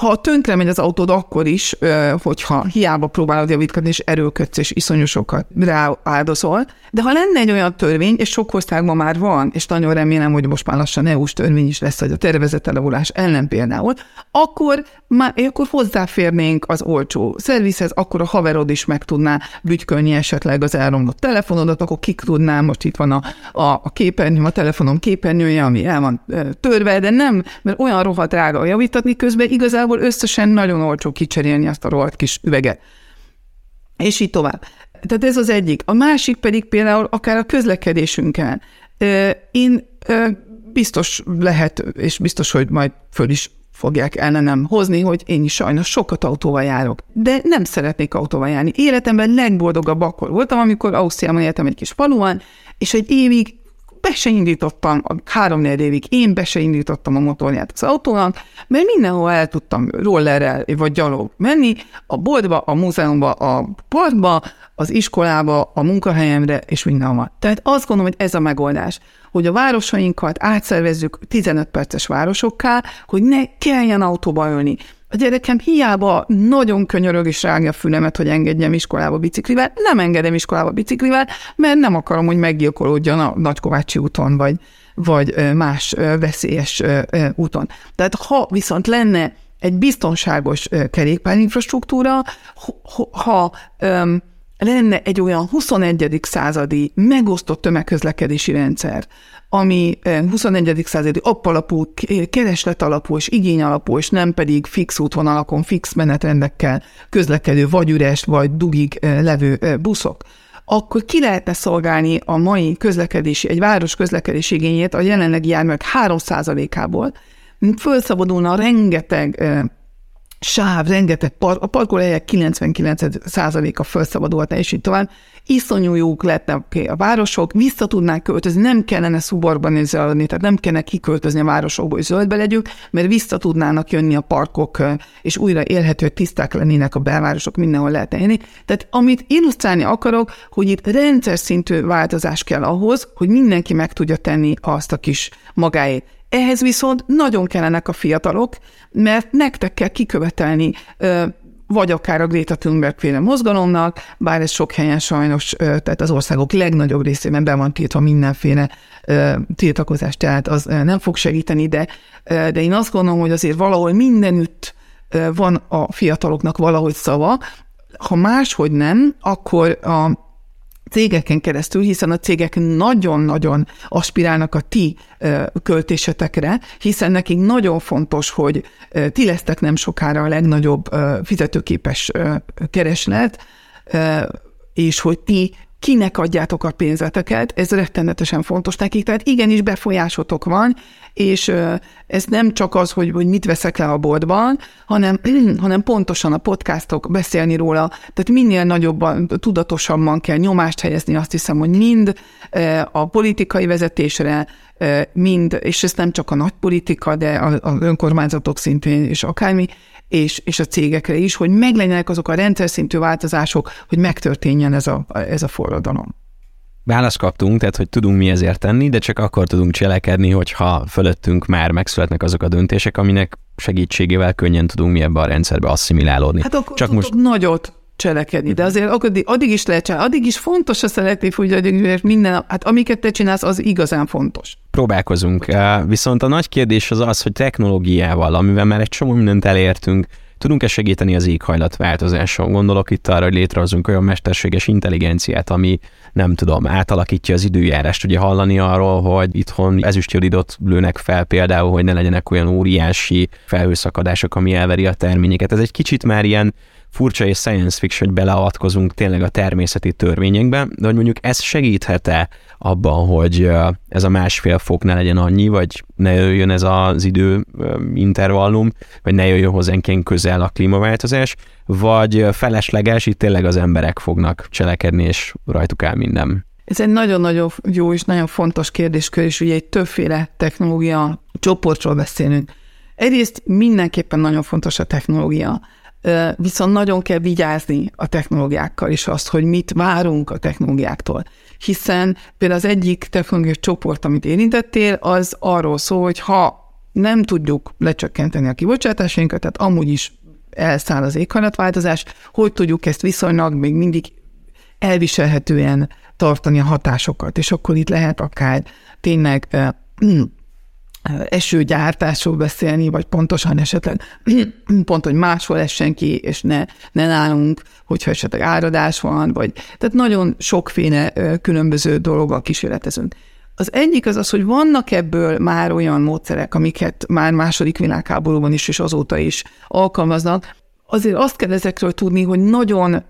ha tönkre megy az autód, akkor is, hogyha hiába próbálod javítani, és erőködsz, és iszonyosokat rááldozol, de ha lenne egy olyan törvény, és sok országban már van, és nagyon remélem, hogy most már lassan EU-s törvény is lesz, hogy a tervezett elavulás ellen például, akkor már akkor hozzáférnénk az olcsó szervizhez, akkor a haverod is meg tudná bütykölni esetleg az elromlott telefonodat, akkor kik tudná, most itt van a, a, a képernyő, a telefonom képernyője, ami el van törve, de nem, mert olyan rohadt drága javítatni közben, igazából összesen nagyon olcsó kicserélni azt a rohadt kis üveget. És így tovább. Tehát ez az egyik. A másik pedig például akár a közlekedésünkkel. Én biztos lehet, és biztos, hogy majd föl is fogják ellenem hozni, hogy én is sajnos sokat autóval járok. De nem szeretnék autóval járni. Életemben legboldogabb akkor voltam, amikor Ausztriában éltem egy kis faluban, és egy évig be se indítottam, három évig én be se indítottam a motorját az autónak, mert mindenhol el tudtam rollerrel vagy gyalog menni, a boltba, a múzeumba, a parkba, az iskolába, a munkahelyemre, és mindenhol. Tehát azt gondolom, hogy ez a megoldás, hogy a városainkat átszervezzük 15 perces városokká, hogy ne kelljen autóba ülni. A gyerekem hiába nagyon könyörög és rágja a fülemet, hogy engedjem iskolába biciklivel, nem engedem iskolába biciklivel, mert nem akarom, hogy meggyilkolódjon a Nagykovácsi úton, vagy, vagy más veszélyes úton. Tehát ha viszont lenne egy biztonságos kerékpárinfrastruktúra, ha, ha lenne egy olyan 21. századi megosztott tömegközlekedési rendszer, ami 21. századi appalapú, kereslet alapú és igény alapú, és nem pedig fix útvonalakon, fix menetrendekkel közlekedő, vagy üres, vagy dugig levő buszok, akkor ki lehetne szolgálni a mai közlekedési, egy város közlekedési igényét a jelenlegi járművek 3%-ából, fölszabadulna rengeteg sáv, rengeteg park, a parkolóhelyek 99%-a felszabadulhatna, és így tovább. Iszonyú jók lehetnek a városok, vissza tudnánk költözni, nem kellene szuborbanizálni, tehát nem kellene kiköltözni a városokból, hogy zöldbe legyünk, mert vissza tudnának jönni a parkok, és újra élhető, tiszták lennének a belvárosok, mindenhol lehet élni. Tehát amit illusztrálni akarok, hogy itt rendszer szintű változás kell ahhoz, hogy mindenki meg tudja tenni azt a kis magáét. Ehhez viszont nagyon kellenek a fiatalok, mert nektek kell kikövetelni vagy akár a Greta Thunberg féle mozgalomnak, bár ez sok helyen sajnos, tehát az országok legnagyobb részében be van tiltva mindenféle tiltakozás, tehát az nem fog segíteni, de, de én azt gondolom, hogy azért valahol mindenütt van a fiataloknak valahogy szava, ha máshogy nem, akkor a cégeken keresztül, hiszen a cégek nagyon-nagyon aspirálnak a ti költésetekre, hiszen nekik nagyon fontos, hogy ti lesztek nem sokára a legnagyobb fizetőképes kereslet, és hogy ti kinek adjátok a pénzeteket, ez rettenetesen fontos nekik, tehát igenis befolyásotok van, és ez nem csak az, hogy, hogy mit veszek le a boltban, hanem, hanem pontosan a podcastok, beszélni róla, tehát minél nagyobban, tudatosabban kell nyomást helyezni, azt hiszem, hogy mind a politikai vezetésre, mind, és ez nem csak a nagy politika, de az önkormányzatok szintén, és akármi, és, és a cégekre is, hogy meglegyenek azok a rendszer szintű változások, hogy megtörténjen ez a, ez a forradalom. Választ kaptunk, tehát hogy tudunk mi ezért tenni, de csak akkor tudunk cselekedni, hogyha fölöttünk már megszületnek azok a döntések, aminek segítségével könnyen tudunk mi ebbe a rendszerbe asszimilálódni. Hát akkor csak most nagyot cselekedni, de azért addig, addig is lehet csinálni, addig is fontos a szelektív hogy minden, hát amiket te csinálsz, az igazán fontos. Próbálkozunk. Viszont a nagy kérdés az az, hogy technológiával, amivel már egy csomó mindent elértünk, Tudunk-e segíteni az éghajlatváltozáson? Gondolok itt arra, hogy létrehozunk olyan mesterséges intelligenciát, ami nem tudom, átalakítja az időjárást. Ugye hallani arról, hogy itthon ezüstjodidot lőnek fel például, hogy ne legyenek olyan óriási felhőszakadások, ami elveri a terményeket. Ez egy kicsit már ilyen furcsa és science fiction, hogy beleavatkozunk tényleg a természeti törvényekbe, de hogy mondjuk ez segíthet-e abban, hogy ez a másfél fok ne legyen annyi, vagy ne jöjjön ez az idő intervallum, vagy ne jöjjön hozzánk ilyen közel a klímaváltozás, vagy felesleges, itt tényleg az emberek fognak cselekedni, és rajtuk áll minden. Ez egy nagyon-nagyon jó és nagyon fontos kérdéskör, és ugye egy többféle technológia csoportról beszélünk. Egyrészt mindenképpen nagyon fontos a technológia viszont nagyon kell vigyázni a technológiákkal is azt, hogy mit várunk a technológiáktól. Hiszen például az egyik technológiai csoport, amit érintettél, az arról szól, hogy ha nem tudjuk lecsökkenteni a kibocsátásainkat, tehát amúgy is elszáll az éghajlatváltozás, hogy tudjuk ezt viszonylag még mindig elviselhetően tartani a hatásokat, és akkor itt lehet akár tényleg esőgyártásról beszélni, vagy pontosan esetleg pont, hogy máshol essen ki, és ne, ne nálunk, hogyha esetleg áradás van, vagy tehát nagyon sokféle különböző dologgal kísérletezünk. Az egyik az az, hogy vannak ebből már olyan módszerek, amiket már második világháborúban is és azóta is alkalmaznak. Azért azt kell ezekről tudni, hogy nagyon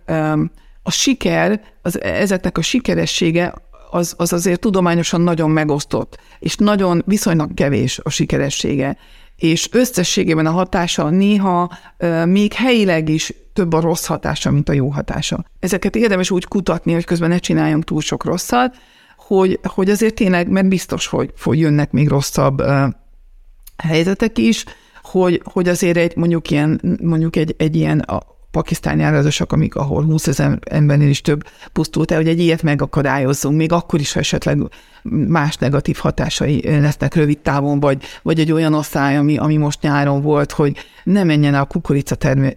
a siker, az, ezeknek a sikeressége az, az azért tudományosan nagyon megosztott, és nagyon viszonylag kevés a sikeressége. És összességében a hatása néha még helyileg is több a rossz hatása, mint a jó hatása. Ezeket érdemes úgy kutatni, hogy közben ne csináljunk túl sok rosszat, hogy, hogy azért tényleg, mert biztos, hogy, hogy jönnek még rosszabb helyzetek is, hogy, hogy azért egy mondjuk ilyen, mondjuk egy, egy ilyen pakisztáni áradások, amik, ahol 20 ezer embernél is több pusztult el, hogy egy ilyet megakadályozzunk, még akkor is, ha esetleg más negatív hatásai lesznek rövid távon, vagy, vagy egy olyan osztály, ami, ami most nyáron volt, hogy ne menjen a kukorica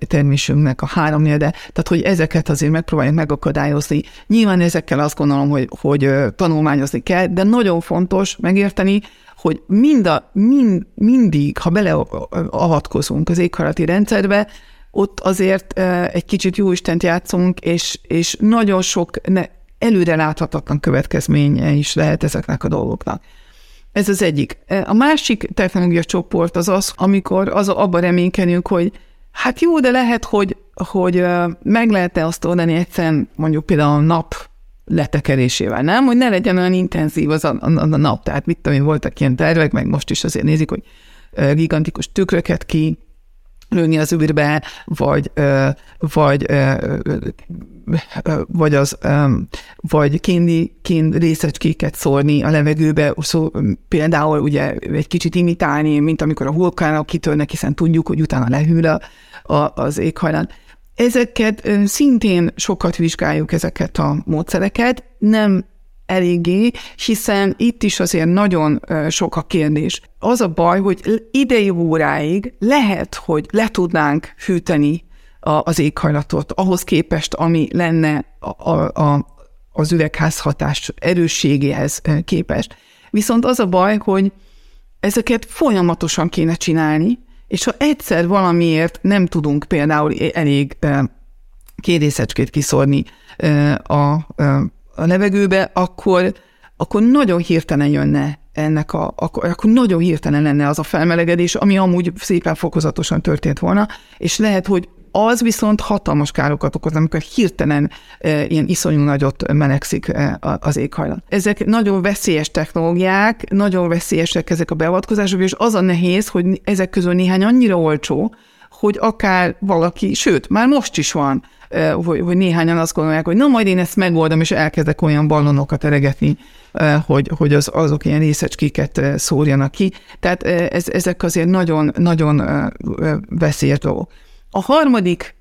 termésünknek a háromnél, de tehát, hogy ezeket azért megpróbáljuk megakadályozni. Nyilván ezekkel azt gondolom, hogy, hogy tanulmányozni kell, de nagyon fontos megérteni, hogy mind a, mind, mindig, ha beleavatkozunk az éghajlati rendszerbe, ott azért egy kicsit jó Istent játszunk, és, és nagyon sok ne, előre láthatatlan következménye is lehet ezeknek a dolgoknak. Ez az egyik. A másik technológia csoport az az, amikor az abban reménykedünk, hogy hát jó, de lehet, hogy, hogy meg lehetne azt oldani egyszerűen mondjuk például a nap letekerésével, nem? Hogy ne legyen olyan intenzív az a, a, a nap. Tehát mit tudom én, voltak ilyen tervek, meg most is azért nézik, hogy gigantikus tükröket ki lőni az űrbe, vagy, vagy, vagy, az, vagy kínni, kín részecskéket szórni a levegőbe, szó, például ugye egy kicsit imitálni, mint amikor a vulkánok kitörnek, hiszen tudjuk, hogy utána lehűl a, a, az éghajlat. Ezeket szintén sokat vizsgáljuk, ezeket a módszereket, nem eléggé, hiszen itt is azért nagyon sok a kérdés. Az a baj, hogy idei óráig lehet, hogy le tudnánk hűteni az éghajlatot ahhoz képest, ami lenne a, a, az üvegházhatás erősségéhez képest. Viszont az a baj, hogy ezeket folyamatosan kéne csinálni, és ha egyszer valamiért nem tudunk például elég kérdészecskét kiszórni a a levegőbe, akkor, akkor nagyon hirtelen jönne ennek a, akkor, akkor nagyon hirtelen lenne az a felmelegedés, ami amúgy szépen fokozatosan történt volna, és lehet, hogy az viszont hatalmas károkat okoz, amikor hirtelen e, ilyen iszonyú nagyot melegszik e, az éghajlat. Ezek nagyon veszélyes technológiák, nagyon veszélyesek ezek a beavatkozások, és az a nehéz, hogy ezek közül néhány annyira olcsó, hogy akár valaki, sőt, már most is van, hogy, hogy néhányan azt gondolják, hogy na majd én ezt megoldom, és elkezdek olyan ballonokat eregetni, hogy, hogy az, azok ilyen részecskéket szórjanak ki. Tehát ez, ezek azért nagyon, nagyon veszélyes dolgok. A harmadik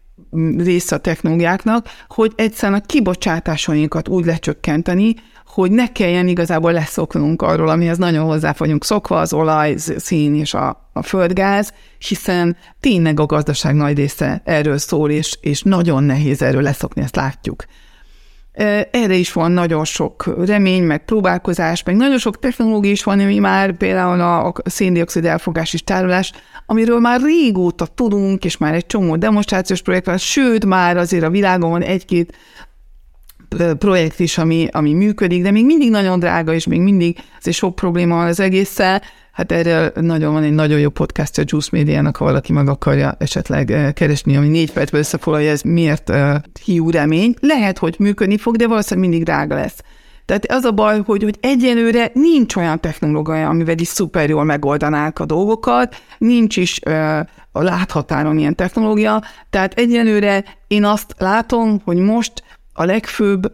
része a technológiáknak, hogy egyszerűen a kibocsátásainkat úgy lecsökkenteni, hogy ne kelljen igazából leszoknunk arról, amihez nagyon hozzá vagyunk szokva, az olaj, szín és a, a földgáz, hiszen tényleg a gazdaság nagy része erről szól, és, és nagyon nehéz erről leszokni, ezt látjuk. Erre is van nagyon sok remény, meg próbálkozás, meg nagyon sok technológia is van, ami már például a széndiokszid elfogás és tárolás, amiről már régóta tudunk, és már egy csomó demonstrációs projekt van, sőt, már azért a világon van egy-két projekt is, ami, ami működik, de még mindig nagyon drága, és még mindig azért sok probléma az egésszel. Hát erre nagyon van egy nagyon jó podcastja Juice Media-nak, ha valaki meg akarja esetleg keresni, ami négy percben összefoglalja, ez miért uh, hiú remény. Lehet, hogy működni fog, de valószínűleg mindig drága lesz. Tehát az a baj, hogy, hogy egyelőre nincs olyan technológia, amivel is szuper jól megoldanák a dolgokat, nincs is uh, a láthatáron ilyen technológia, tehát egyelőre én azt látom, hogy most a legfőbb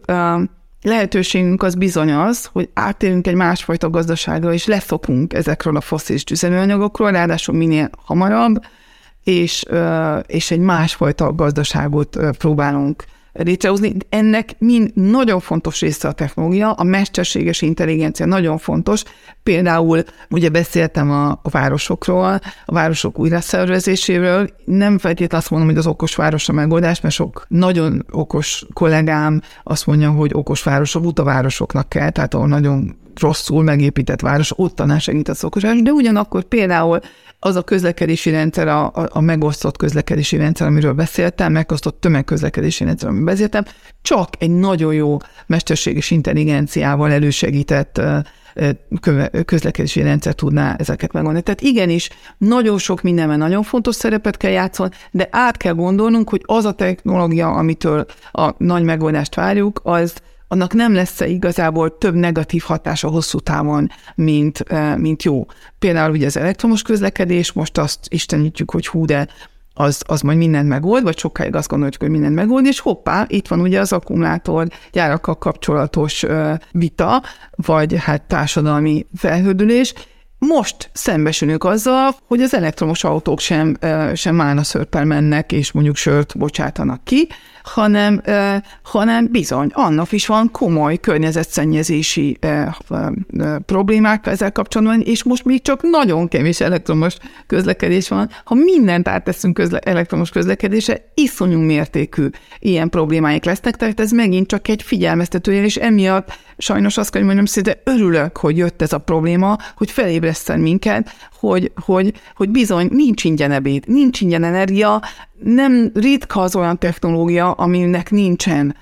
lehetőségünk az bizony az, hogy átérünk egy másfajta gazdaságra, és leszokunk ezekről a foszilis tüzelőanyagokról, ráadásul minél hamarabb, és, és egy másfajta gazdaságot próbálunk létrehozni. Ennek mind nagyon fontos része a technológia, a mesterséges intelligencia nagyon fontos. Például ugye beszéltem a, a városokról, a városok újraszervezéséről. Nem feltétlenül azt mondom, hogy az okos város a megoldás, mert sok nagyon okos kollégám azt mondja, hogy okos városok, utavárosoknak kell, tehát ahol nagyon rosszul megépített város, ott tanár segít a okosás, de ugyanakkor például az a közlekedési rendszer, a, a, a megosztott közlekedési rendszer, amiről beszéltem, megosztott tömegközlekedési rendszer, amiről beszéltem, csak egy nagyon jó mesterséges intelligenciával elősegített közlekedési rendszer tudná ezeket megoldani. Tehát igenis, nagyon sok mindenben nagyon fontos szerepet kell játszani, de át kell gondolnunk, hogy az a technológia, amitől a nagy megoldást várjuk, az annak nem lesz -e igazából több negatív hatása hosszú távon, mint, mint jó. Például ugye az elektromos közlekedés, most azt istenítjük, hogy hú, de az, az majd mindent megold, vagy sokáig azt gondoljuk, hogy mindent megold, és hoppá, itt van ugye az akkumulátor gyárakkal kapcsolatos vita, vagy hát társadalmi felhődülés, most szembesülünk azzal, hogy az elektromos autók sem, sem málna szörppel mennek, és mondjuk sört bocsátanak ki, hanem, hanem bizony, annak is van komoly környezetszennyezési problémák ezzel kapcsolatban, és most még csak nagyon kevés elektromos közlekedés van. Ha mindent átteszünk közle- elektromos közlekedésre, iszonyú mértékű ilyen problémáik lesznek, tehát ez megint csak egy figyelmeztető, és emiatt sajnos azt kell, hogy mondjam, szinte örülök, hogy jött ez a probléma, hogy ereszten minket, hogy, hogy, hogy bizony nincs ingyen ebéd, nincs ingyen energia, nem ritka az olyan technológia, aminek nincsen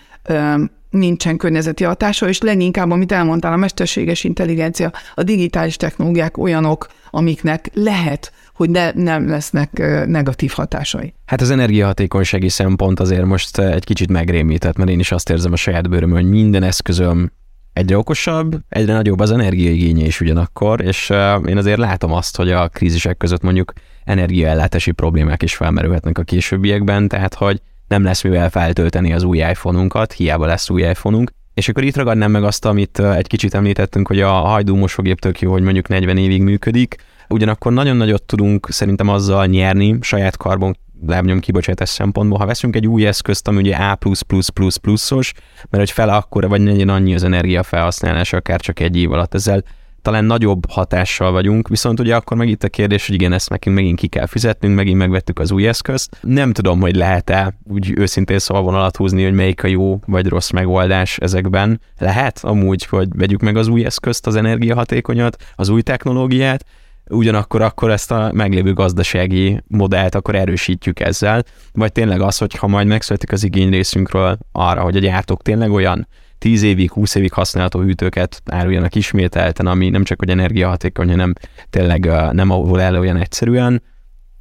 nincsen környezeti hatása, és leginkább, amit elmondtál, a mesterséges intelligencia, a digitális technológiák olyanok, amiknek lehet hogy ne, nem lesznek negatív hatásai. Hát az energiahatékonysági szempont azért most egy kicsit megrémített, mert én is azt érzem a saját bőrömön, hogy minden eszközöm egyre okosabb, egyre nagyobb az energiaigénye is ugyanakkor, és én azért látom azt, hogy a krízisek között mondjuk energiaellátási problémák is felmerülhetnek a későbbiekben, tehát hogy nem lesz mivel feltölteni az új iPhone-unkat, hiába lesz új iPhone-unk, és akkor itt ragadnám meg azt, amit egy kicsit említettünk, hogy a hajdú mosógép tök jó, hogy mondjuk 40 évig működik, ugyanakkor nagyon nagyot tudunk szerintem azzal nyerni saját karbon lábnyom kibocsátás szempontból, ha veszünk egy új eszközt, ami ugye A+++++-os, mert hogy fele akkora, vagy legyen annyi az energia felhasználása, akár csak egy év alatt. Ezzel talán nagyobb hatással vagyunk, viszont ugye akkor meg itt a kérdés, hogy igen, ezt nekünk megint ki kell fizetnünk, megint megvettük az új eszközt. Nem tudom, hogy lehet-e úgy őszintén szalvonalat húzni, hogy melyik a jó vagy rossz megoldás ezekben. Lehet amúgy, hogy vegyük meg az új eszközt, az energiahatékonyat, az új technológiát, ugyanakkor akkor ezt a meglévő gazdasági modellt akkor erősítjük ezzel, vagy tényleg az, hogy ha majd megszületik az igény részünkről arra, hogy a gyártók tényleg olyan 10 évig, 20 évig használható hűtőket áruljanak ismételten, ami nem csak hogy energiahatékony, hanem tényleg nem avul el olyan egyszerűen,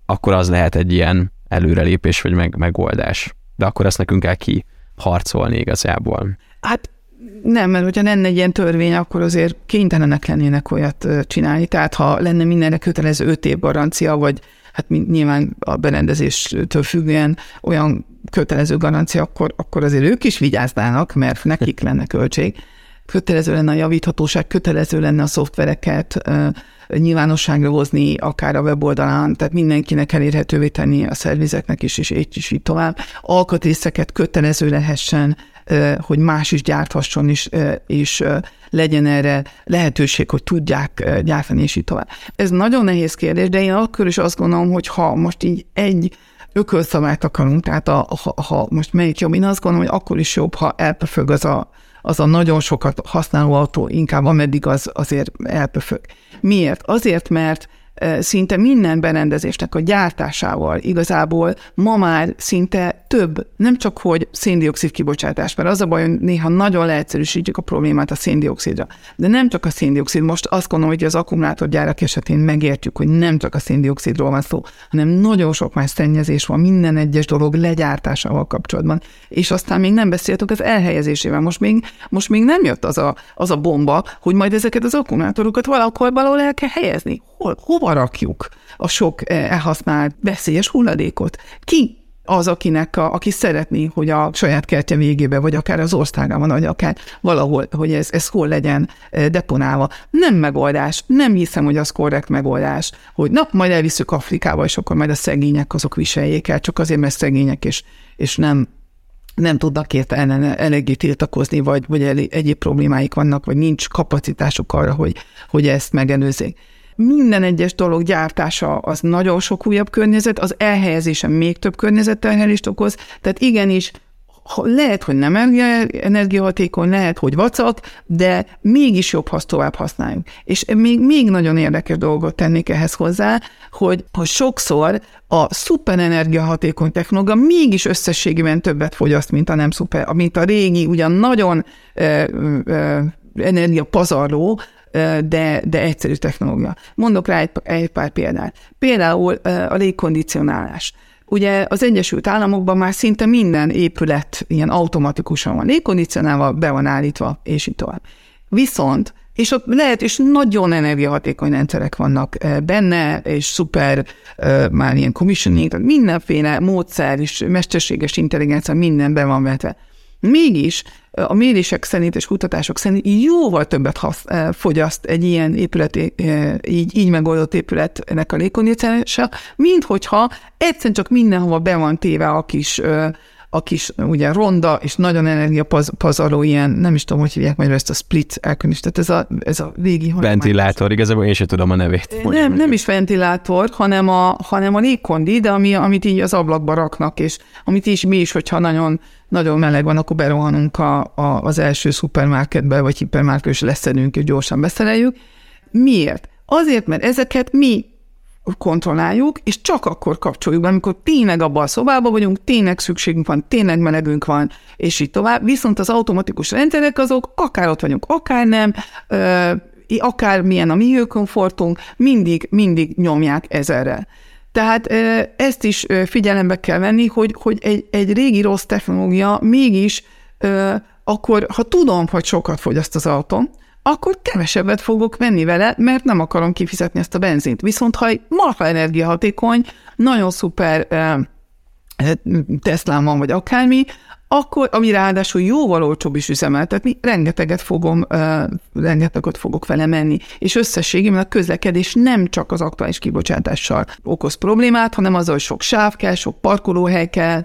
akkor az lehet egy ilyen előrelépés vagy meg, megoldás. De akkor ezt nekünk kell ki harcolni igazából. Hát nem, mert hogyha lenne egy ilyen törvény, akkor azért kénytelenek lennének olyat csinálni. Tehát ha lenne mindenre kötelező 5 év garancia, vagy hát nyilván a berendezéstől függően olyan kötelező garancia, akkor, akkor azért ők is vigyáznának, mert nekik lenne költség. Kötelező lenne a javíthatóság, kötelező lenne a szoftvereket nyilvánosságra hozni, akár a weboldalán, tehát mindenkinek elérhetővé tenni a szervizeknek is, és így is így tovább. Alkatrészeket kötelező lehessen hogy más is gyárthasson is, és legyen erre lehetőség, hogy tudják gyártani, és így tovább. Ez nagyon nehéz kérdés, de én akkor is azt gondolom, hogy ha most így egy ökölszabályt akarunk, tehát a, ha, ha most melyik jobb, én azt gondolom, hogy akkor is jobb, ha elpöfög az a, az a nagyon sokat használó autó, inkább ameddig az azért elpöfög. Miért? Azért, mert szinte minden berendezésnek a gyártásával igazából ma már szinte több, nem csak hogy széndiokszid kibocsátás, mert az a baj, hogy néha nagyon leegyszerűsítjük a problémát a széndiokszidra. De nem csak a széndiokszid, most azt gondolom, hogy az akkumulátorgyárak esetén megértjük, hogy nem csak a széndiokszidról van szó, hanem nagyon sok más szennyezés van minden egyes dolog legyártásával kapcsolatban. És aztán még nem beszéltünk az elhelyezésével. Most még, most még nem jött az a, az a bomba, hogy majd ezeket az akkumulátorokat valahol valahol el kell helyezni. Hol, hova rakjuk a sok eh, elhasznált veszélyes hulladékot? Ki az, akinek a, aki szeretné, hogy a saját kertje végébe, vagy akár az országában, vagy akár valahol, hogy ez, ez hol legyen eh, deponálva. Nem megoldás, nem hiszem, hogy az korrekt megoldás, hogy na, majd elviszük Afrikába, és akkor majd a szegények azok viseljék el, csak azért, mert szegények, és, és nem nem tudnak érte eléggé tiltakozni, vagy, vagy egyéb problémáik vannak, vagy nincs kapacitásuk arra, hogy, hogy ezt megelőzzék. Minden egyes dolog gyártása az nagyon sok újabb környezet, az elhelyezése még több környezetterhelést okoz, tehát igenis lehet, hogy nem energiahatékony, lehet, hogy vacak, de mégis jobb, ha tovább használjuk. És még, még nagyon érdekes dolgot tennék ehhez hozzá, hogy, hogy sokszor a szuper energiahatékony technológia mégis összességében többet fogyaszt, mint a nem szuper, mint a régi, ugyan nagyon ö, ö, energiapazarló, de, de egyszerű technológia. Mondok rá egy, egy pár példát. Például a légkondicionálás. Ugye az Egyesült Államokban már szinte minden épület ilyen automatikusan van légkondicionálva, be van állítva, és így tovább. Viszont és ott lehet, és nagyon energiahatékony rendszerek vannak benne, és szuper, már ilyen commissioning, tehát mindenféle módszer és mesterséges intelligencia minden be van vetve. Mégis a mérések szerint és kutatások szerint jóval többet hasz, fogyaszt egy ilyen épület, így, így megoldott épületnek a légkondicionálása, mint hogyha egyszerűen csak mindenhova be van téve a kis a kis ugye ronda és nagyon energiapazarló ilyen, nem is tudom, hogy hívják majd ezt a split elkönés, tehát ez a, ez a régi... Ventilátor, igazából én sem tudom a nevét. Nem, nem is ventilátor, hanem a, hanem a légkondi, de ami, amit így az ablakba raknak, és amit is mi is, hogyha nagyon, nagyon meleg van, akkor berohanunk a, a, az első szupermarketbe, vagy hipermarketbe, és leszedünk, és gyorsan beszereljük. Miért? Azért, mert ezeket mi kontrolláljuk, és csak akkor kapcsoljuk be, amikor tényleg abban a szobában vagyunk, tényleg szükségünk van, tényleg melegünk van, és így tovább. Viszont az automatikus rendszerek azok, akár ott vagyunk, akár nem, akár milyen a mi hőkomfortunk, mindig, mindig nyomják ezerre. Tehát ezt is figyelembe kell venni, hogy, hogy egy, egy régi rossz technológia mégis akkor, ha tudom, hogy sokat fogyaszt az autóm, akkor kevesebbet fogok venni vele, mert nem akarom kifizetni ezt a benzint. Viszont ha egy marha energiahatékony, nagyon szuper Teslám van, vagy akármi, akkor, ami ráadásul jóval olcsóbb is üzemeltetni, rengeteget fogom, uh, rengeteget fogok vele menni. És összességében a közlekedés nem csak az aktuális kibocsátással okoz problémát, hanem azzal, hogy sok sáv kell, sok parkolóhely kell,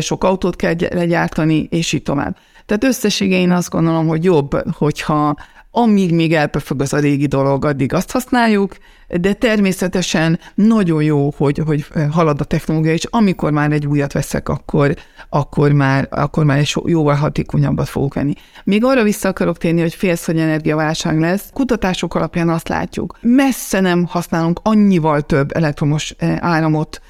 sok autót kell legyártani, és így tovább. Tehát összességében én azt gondolom, hogy jobb, hogyha amíg még elpöfög az a régi dolog, addig azt használjuk, de természetesen nagyon jó, hogy, hogy halad a technológia, és amikor már egy újat veszek, akkor, akkor, már, akkor már egy jóval hatékonyabbat fogok venni. Még arra vissza akarok térni, hogy félsz, hogy energiaválság lesz. Kutatások alapján azt látjuk, messze nem használunk annyival több elektromos eh, áramot,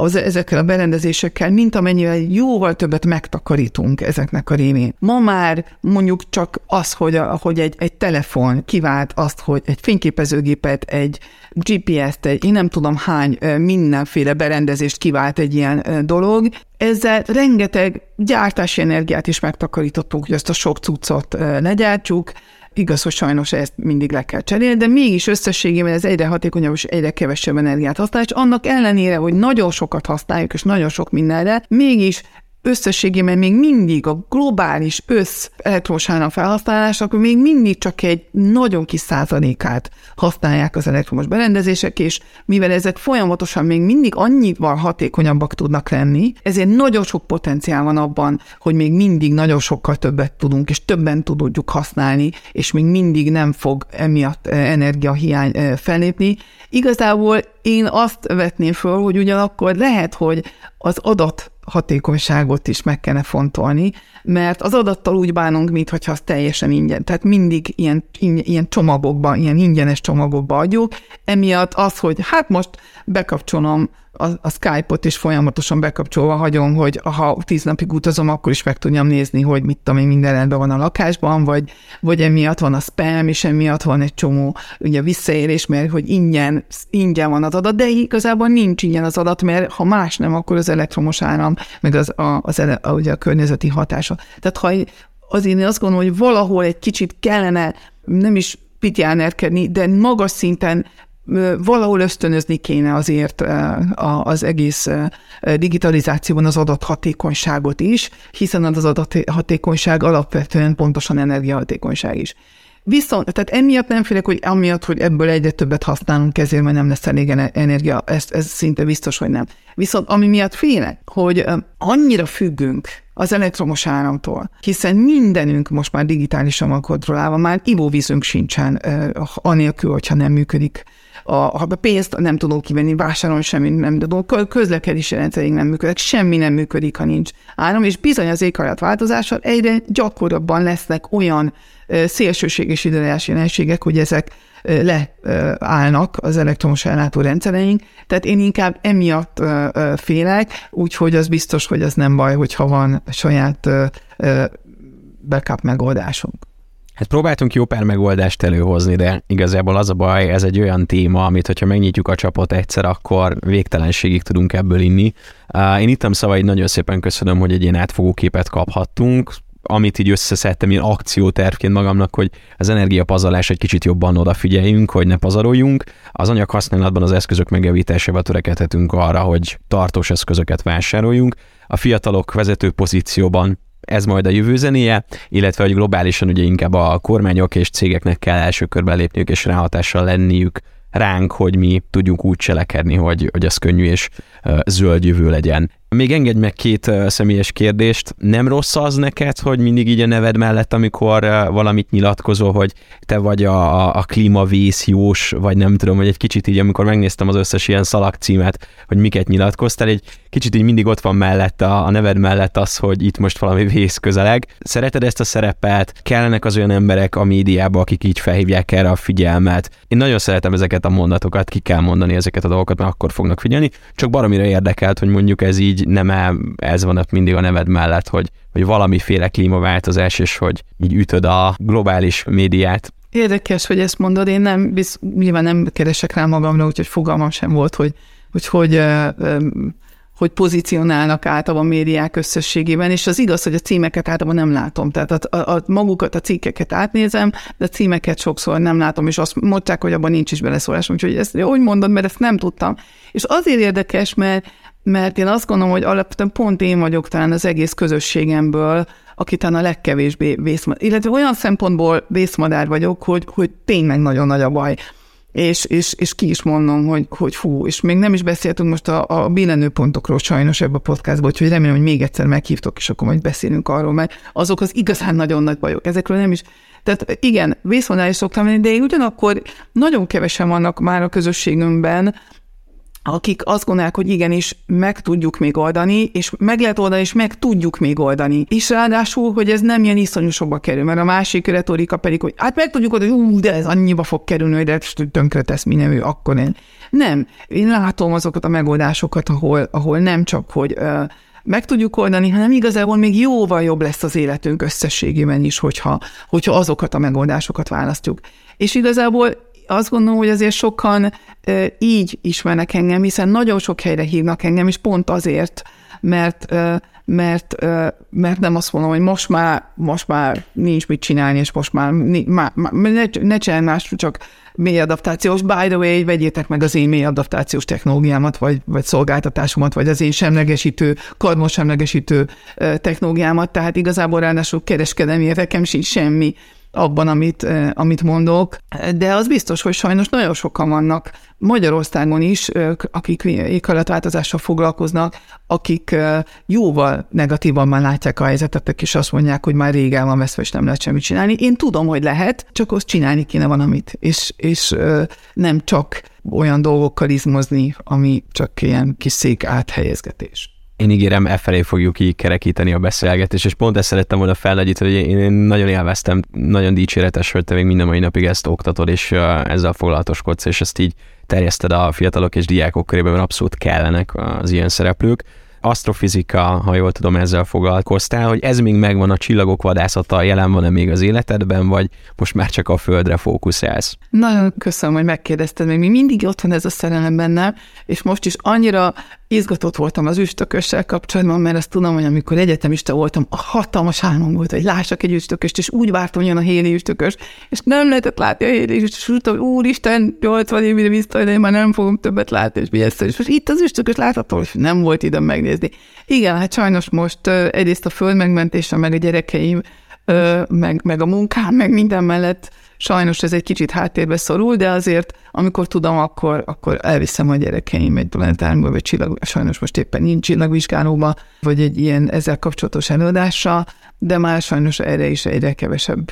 az, ezekkel a berendezésekkel, mint amennyivel jóval többet megtakarítunk ezeknek a révén. Ma már mondjuk csak az, hogy, a, hogy egy, egy telefon kivált azt, hogy egy fényképezőgépet, egy GPS-t, egy én nem tudom hány mindenféle berendezést kivált egy ilyen dolog, ezzel rengeteg gyártási energiát is megtakarítottunk, hogy ezt a sok cuccot legyártsuk, Igaz, hogy sajnos ezt mindig le kell cserélni, de mégis összességében ez egyre hatékonyabb és egyre kevesebb energiát használ, és annak ellenére, hogy nagyon sokat használjuk, és nagyon sok mindenre, mégis összességében még mindig a globális össz elektromos áram felhasználás, akkor még mindig csak egy nagyon kis százalékát használják az elektromos berendezések, és mivel ezek folyamatosan még mindig annyival hatékonyabbak tudnak lenni, ezért nagyon sok potenciál van abban, hogy még mindig nagyon sokkal többet tudunk, és többen tudjuk használni, és még mindig nem fog emiatt eh, energiahiány eh, felépni. Igazából én azt vetném föl, hogy ugyanakkor lehet, hogy az adat hatékonyságot is meg kellene fontolni, mert az adattal úgy bánunk, mintha az teljesen ingyen. Tehát mindig ilyen, ilyen csomagokban, ilyen ingyenes csomagokba adjuk. Emiatt az, hogy hát most bekapcsolom a, a Skype-ot is folyamatosan bekapcsolva hagyom, hogy ha tíz napig utazom, akkor is meg tudjam nézni, hogy mit tudom én, minden rendben van a lakásban, vagy, vagy emiatt van a spam, és emiatt van egy csomó ugye visszaérés, mert hogy ingyen, ingyen van az adat, de igazából nincs ingyen az adat, mert ha más nem, akkor az elektromos áram, meg az, a, az, a, ugye a környezeti hatása. Tehát ha azért én azt gondolom, hogy valahol egy kicsit kellene nem is pitjánérkedni, de magas szinten valahol ösztönözni kéne azért az egész digitalizációban az adathatékonyságot is, hiszen az adathatékonyság alapvetően pontosan energiahatékonyság is. Viszont, tehát emiatt nem félek, hogy amiatt, hogy ebből egyre többet használunk, ezért majd nem lesz elég energia, ez, ez szinte biztos, hogy nem. Viszont ami miatt félek, hogy annyira függünk az elektromos áramtól, hiszen mindenünk most már digitálisan van kontrollálva, már ivóvízünk sincsen, anélkül, hogyha nem működik a, a pénzt nem tudunk kivenni, vásárolni semmit nem tudunk, közlekedési rendszerünk nem működik, semmi nem működik, ha nincs áram, és bizony az éghajlatváltozással egyre gyakorabban lesznek olyan szélsőséges időjárási jelenségek, hogy ezek leállnak az elektromos ellátó rendszereink, tehát én inkább emiatt félek, úgyhogy az biztos, hogy az nem baj, hogyha van saját backup megoldásunk. Hát próbáltunk jó pár megoldást előhozni, de igazából az a baj, ez egy olyan téma, amit hogyha megnyitjuk a csapot egyszer, akkor végtelenségig tudunk ebből inni. Én ittam szavaid nagyon szépen köszönöm, hogy egy ilyen átfogó képet kaphattunk amit így összeszedtem ilyen akciótervként magamnak, hogy az energiapazarlás egy kicsit jobban odafigyeljünk, hogy ne pazaroljunk. Az anyaghasználatban az eszközök megjavításával törekedhetünk arra, hogy tartós eszközöket vásároljunk. A fiatalok vezető pozícióban ez majd a jövő zenéje, illetve hogy globálisan ugye inkább a kormányok és cégeknek kell első körben lépniük és ráhatással lenniük ránk, hogy mi tudjunk úgy cselekedni, hogy, hogy ez könnyű és zöld jövő legyen. Még engedj meg két személyes kérdést. Nem rossz az neked, hogy mindig így a neved mellett, amikor valamit nyilatkozol, hogy te vagy a, a, a klímavízjós, vagy nem tudom, hogy egy kicsit így, amikor megnéztem az összes ilyen szalagcímet, hogy miket nyilatkoztál, egy kicsit így mindig ott van mellett a, a neved mellett az, hogy itt most valami vész közeleg. Szereted ezt a szerepet? Kellenek az olyan emberek a médiába, akik így felhívják erre a figyelmet? Én nagyon szeretem ezeket a mondatokat, ki kell mondani ezeket a dolgokat, mert akkor fognak figyelni. Csak baromira érdekelt, hogy mondjuk ez így nem -e, ez van ott mindig a neved mellett, hogy, hogy valamiféle klímaváltozás, és hogy így ütöd a globális médiát. Érdekes, hogy ezt mondod, én nem, biz, nyilván nem keresek rá magamra, úgyhogy fogalmam sem volt, hogy hogy, hogy hogy pozícionálnak általában médiák összességében, és az igaz, hogy a címeket általában nem látom. Tehát a, a, a magukat, a cikkeket átnézem, de a címeket sokszor nem látom, és azt mondták, hogy abban nincs is beleszólás. Úgyhogy ezt úgy mondod, mert ezt nem tudtam. És azért érdekes, mert, mert én azt gondolom, hogy alapvetően pont én vagyok talán az egész közösségemből, aki talán a legkevésbé vészmadár, illetve olyan szempontból vészmadár vagyok, hogy, hogy tényleg nagyon nagy a baj és, és, és ki is mondom, hogy, hogy fú, és még nem is beszéltünk most a, a billenőpontokról sajnos ebbe a podcastban, úgyhogy remélem, hogy még egyszer meghívtok, és akkor majd beszélünk arról, mert azok az igazán nagyon nagy bajok. Ezekről nem is, tehát igen, vészvonal is szoktam lenni, de ugyanakkor nagyon kevesen vannak már a közösségünkben, akik azt gondolják, hogy igenis meg tudjuk még oldani, és meg lehet oldani, és meg tudjuk még oldani. És ráadásul, hogy ez nem ilyen iszonyosokba kerül, mert a másik retorika pedig, hogy hát meg tudjuk oldani, hogy de ez annyiba fog kerülni, hogy de tönkre tesz minden ő, akkor én. Nem. Én látom azokat a megoldásokat, ahol, ahol nem csak, hogy uh, meg tudjuk oldani, hanem igazából még jóval jobb lesz az életünk összességében is, hogyha, hogyha azokat a megoldásokat választjuk. És igazából azt gondolom, hogy azért sokan így ismernek engem, hiszen nagyon sok helyre hívnak engem, és pont azért, mert, mert, mert nem azt mondom, hogy most már, most már nincs mit csinálni, és most már, má, má, ne, ne csinálj más, csak mély adaptációs. By the way, vegyétek meg az én mély adaptációs technológiámat, vagy, vagy szolgáltatásomat, vagy az én semlegesítő, karbon semlegesítő technológiámat, tehát igazából ráadásul kereskedelmi érdekem sincs semmi abban, amit, amit mondok, de az biztos, hogy sajnos nagyon sokan vannak Magyarországon is, akik éghajlatváltozással foglalkoznak, akik jóval negatívabban látják a helyzetet, és azt mondják, hogy már rég el van veszve, és nem lehet semmit csinálni. Én tudom, hogy lehet, csak azt csinálni kéne valamit, és, és nem csak olyan dolgokkal izmozni, ami csak ilyen kis szék áthelyezgetés én ígérem, e felé fogjuk így kerekíteni a beszélgetést, és pont ezt szerettem volna felnegyíteni, hogy én nagyon élveztem, nagyon dicséretes, hogy te még minden mai napig ezt oktatod, és ezzel foglalatoskodsz, és ezt így terjeszted a fiatalok és diákok körében, mert abszolút kellenek az ilyen szereplők asztrofizika, ha jól tudom, ezzel foglalkoztál, hogy ez még megvan a csillagok vadászata, jelen van-e még az életedben, vagy most már csak a földre fókuszálsz? Nagyon köszönöm, hogy megkérdezted, még mindig ott van ez a szerelem bennem, és most is annyira izgatott voltam az üstökössel kapcsolatban, mert azt tudom, hogy amikor egyetemista voltam, a hatalmas álmom volt, hogy lássak egy üstököst, és úgy vártam, hogy jön a héli üstökös, és nem lehetett látni a héli üstökös, és úgy hogy úristen, 80 évre vissza, de én már nem fogom többet látni, és mi ezt, és most itt az üstökös látható, és nem volt időm megnézni. Igen, hát sajnos most egyrészt a föld megmentése, meg a gyerekeim, meg, meg a munkám, meg minden mellett Sajnos ez egy kicsit háttérbe szorul, de azért, amikor tudom, akkor, akkor elviszem a gyerekeim egy planetárba, vagy csillag, sajnos most éppen nincs csillagvizsgálóba, vagy egy ilyen ezzel kapcsolatos előadással, de már sajnos erre is egyre kevesebb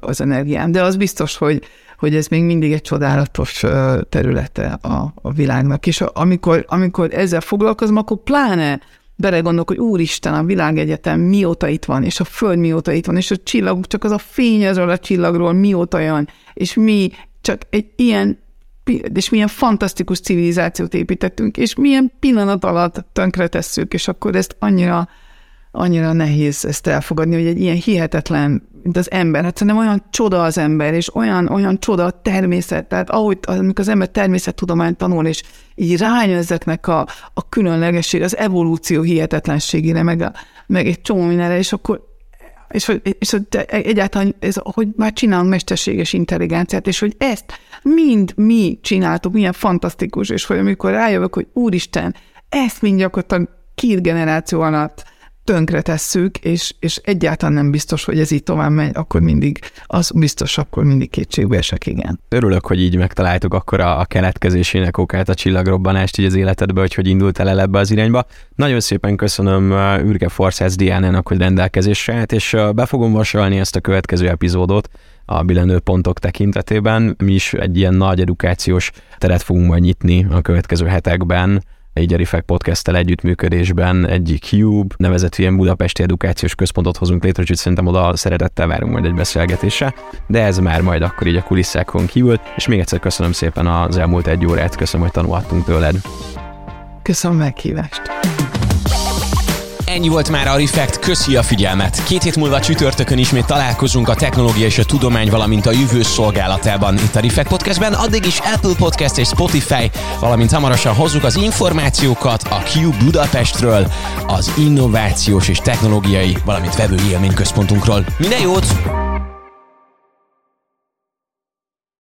az energiám. De az biztos, hogy, hogy ez még mindig egy csodálatos területe a, a világnak. És amikor, amikor ezzel foglalkozom, akkor pláne belegondolok, hogy úristen, a világegyetem mióta itt van, és a föld mióta itt van, és a csillagok, csak az a fény azról a csillagról mióta jön, és mi csak egy ilyen és milyen fantasztikus civilizációt építettünk, és milyen pillanat alatt tönkretesszük, és akkor ezt annyira, annyira nehéz ezt elfogadni, hogy egy ilyen hihetetlen mint az ember. Hát szerintem olyan csoda az ember, és olyan, olyan csoda a természet. Tehát ahogy amikor az ember természettudományt tanul, és így rájön ezeknek a, a különlegesség, az evolúció hihetetlenségére, meg, a, meg egy csomó mindenre, és akkor és, hogy, és hogy egyáltalán, ez, hogy már csinálunk mesterséges intelligenciát, és hogy ezt mind mi csináltuk, milyen fantasztikus, és hogy amikor rájövök, hogy úristen, ezt mind gyakorlatilag két generáció alatt tönkre tesszük, és, és egyáltalán nem biztos, hogy ez így tovább megy, akkor mindig, az biztos, akkor mindig kétségbe esek, igen. Örülök, hogy így megtaláltuk akkor a, a keletkezésének okát, a csillagrobbanást így az életedbe, hogy hogy indultál el ebbe az irányba. Nagyon szépen köszönöm uh, Ürge Forces Diánának, hogy rendelkezésre állt, és uh, be fogom vasalni ezt a következő epizódot, a billenő pontok tekintetében. Mi is egy ilyen nagy edukációs teret fogunk majd nyitni a következő hetekben, egy Erifek podcast együttműködésben egy Cube nevezetű ilyen budapesti edukációs központot hozunk létre, úgyhogy szerintem oda szeretettel várunk majd egy beszélgetésre, de ez már majd akkor így a kulisszákon kívül, és még egyszer köszönöm szépen az elmúlt egy órát, köszönöm, hogy tanulhattunk tőled. Köszönöm meghívást. Ennyi volt már a Refekt, köszi a figyelmet. Két hét múlva csütörtökön ismét találkozunk a technológia és a tudomány, valamint a jövő szolgálatában itt a Refekt Podcastben. Addig is Apple Podcast és Spotify, valamint hamarosan hozzuk az információkat a Cube Budapestről, az innovációs és technológiai, valamint vevői élményközpontunkról. Minden jót!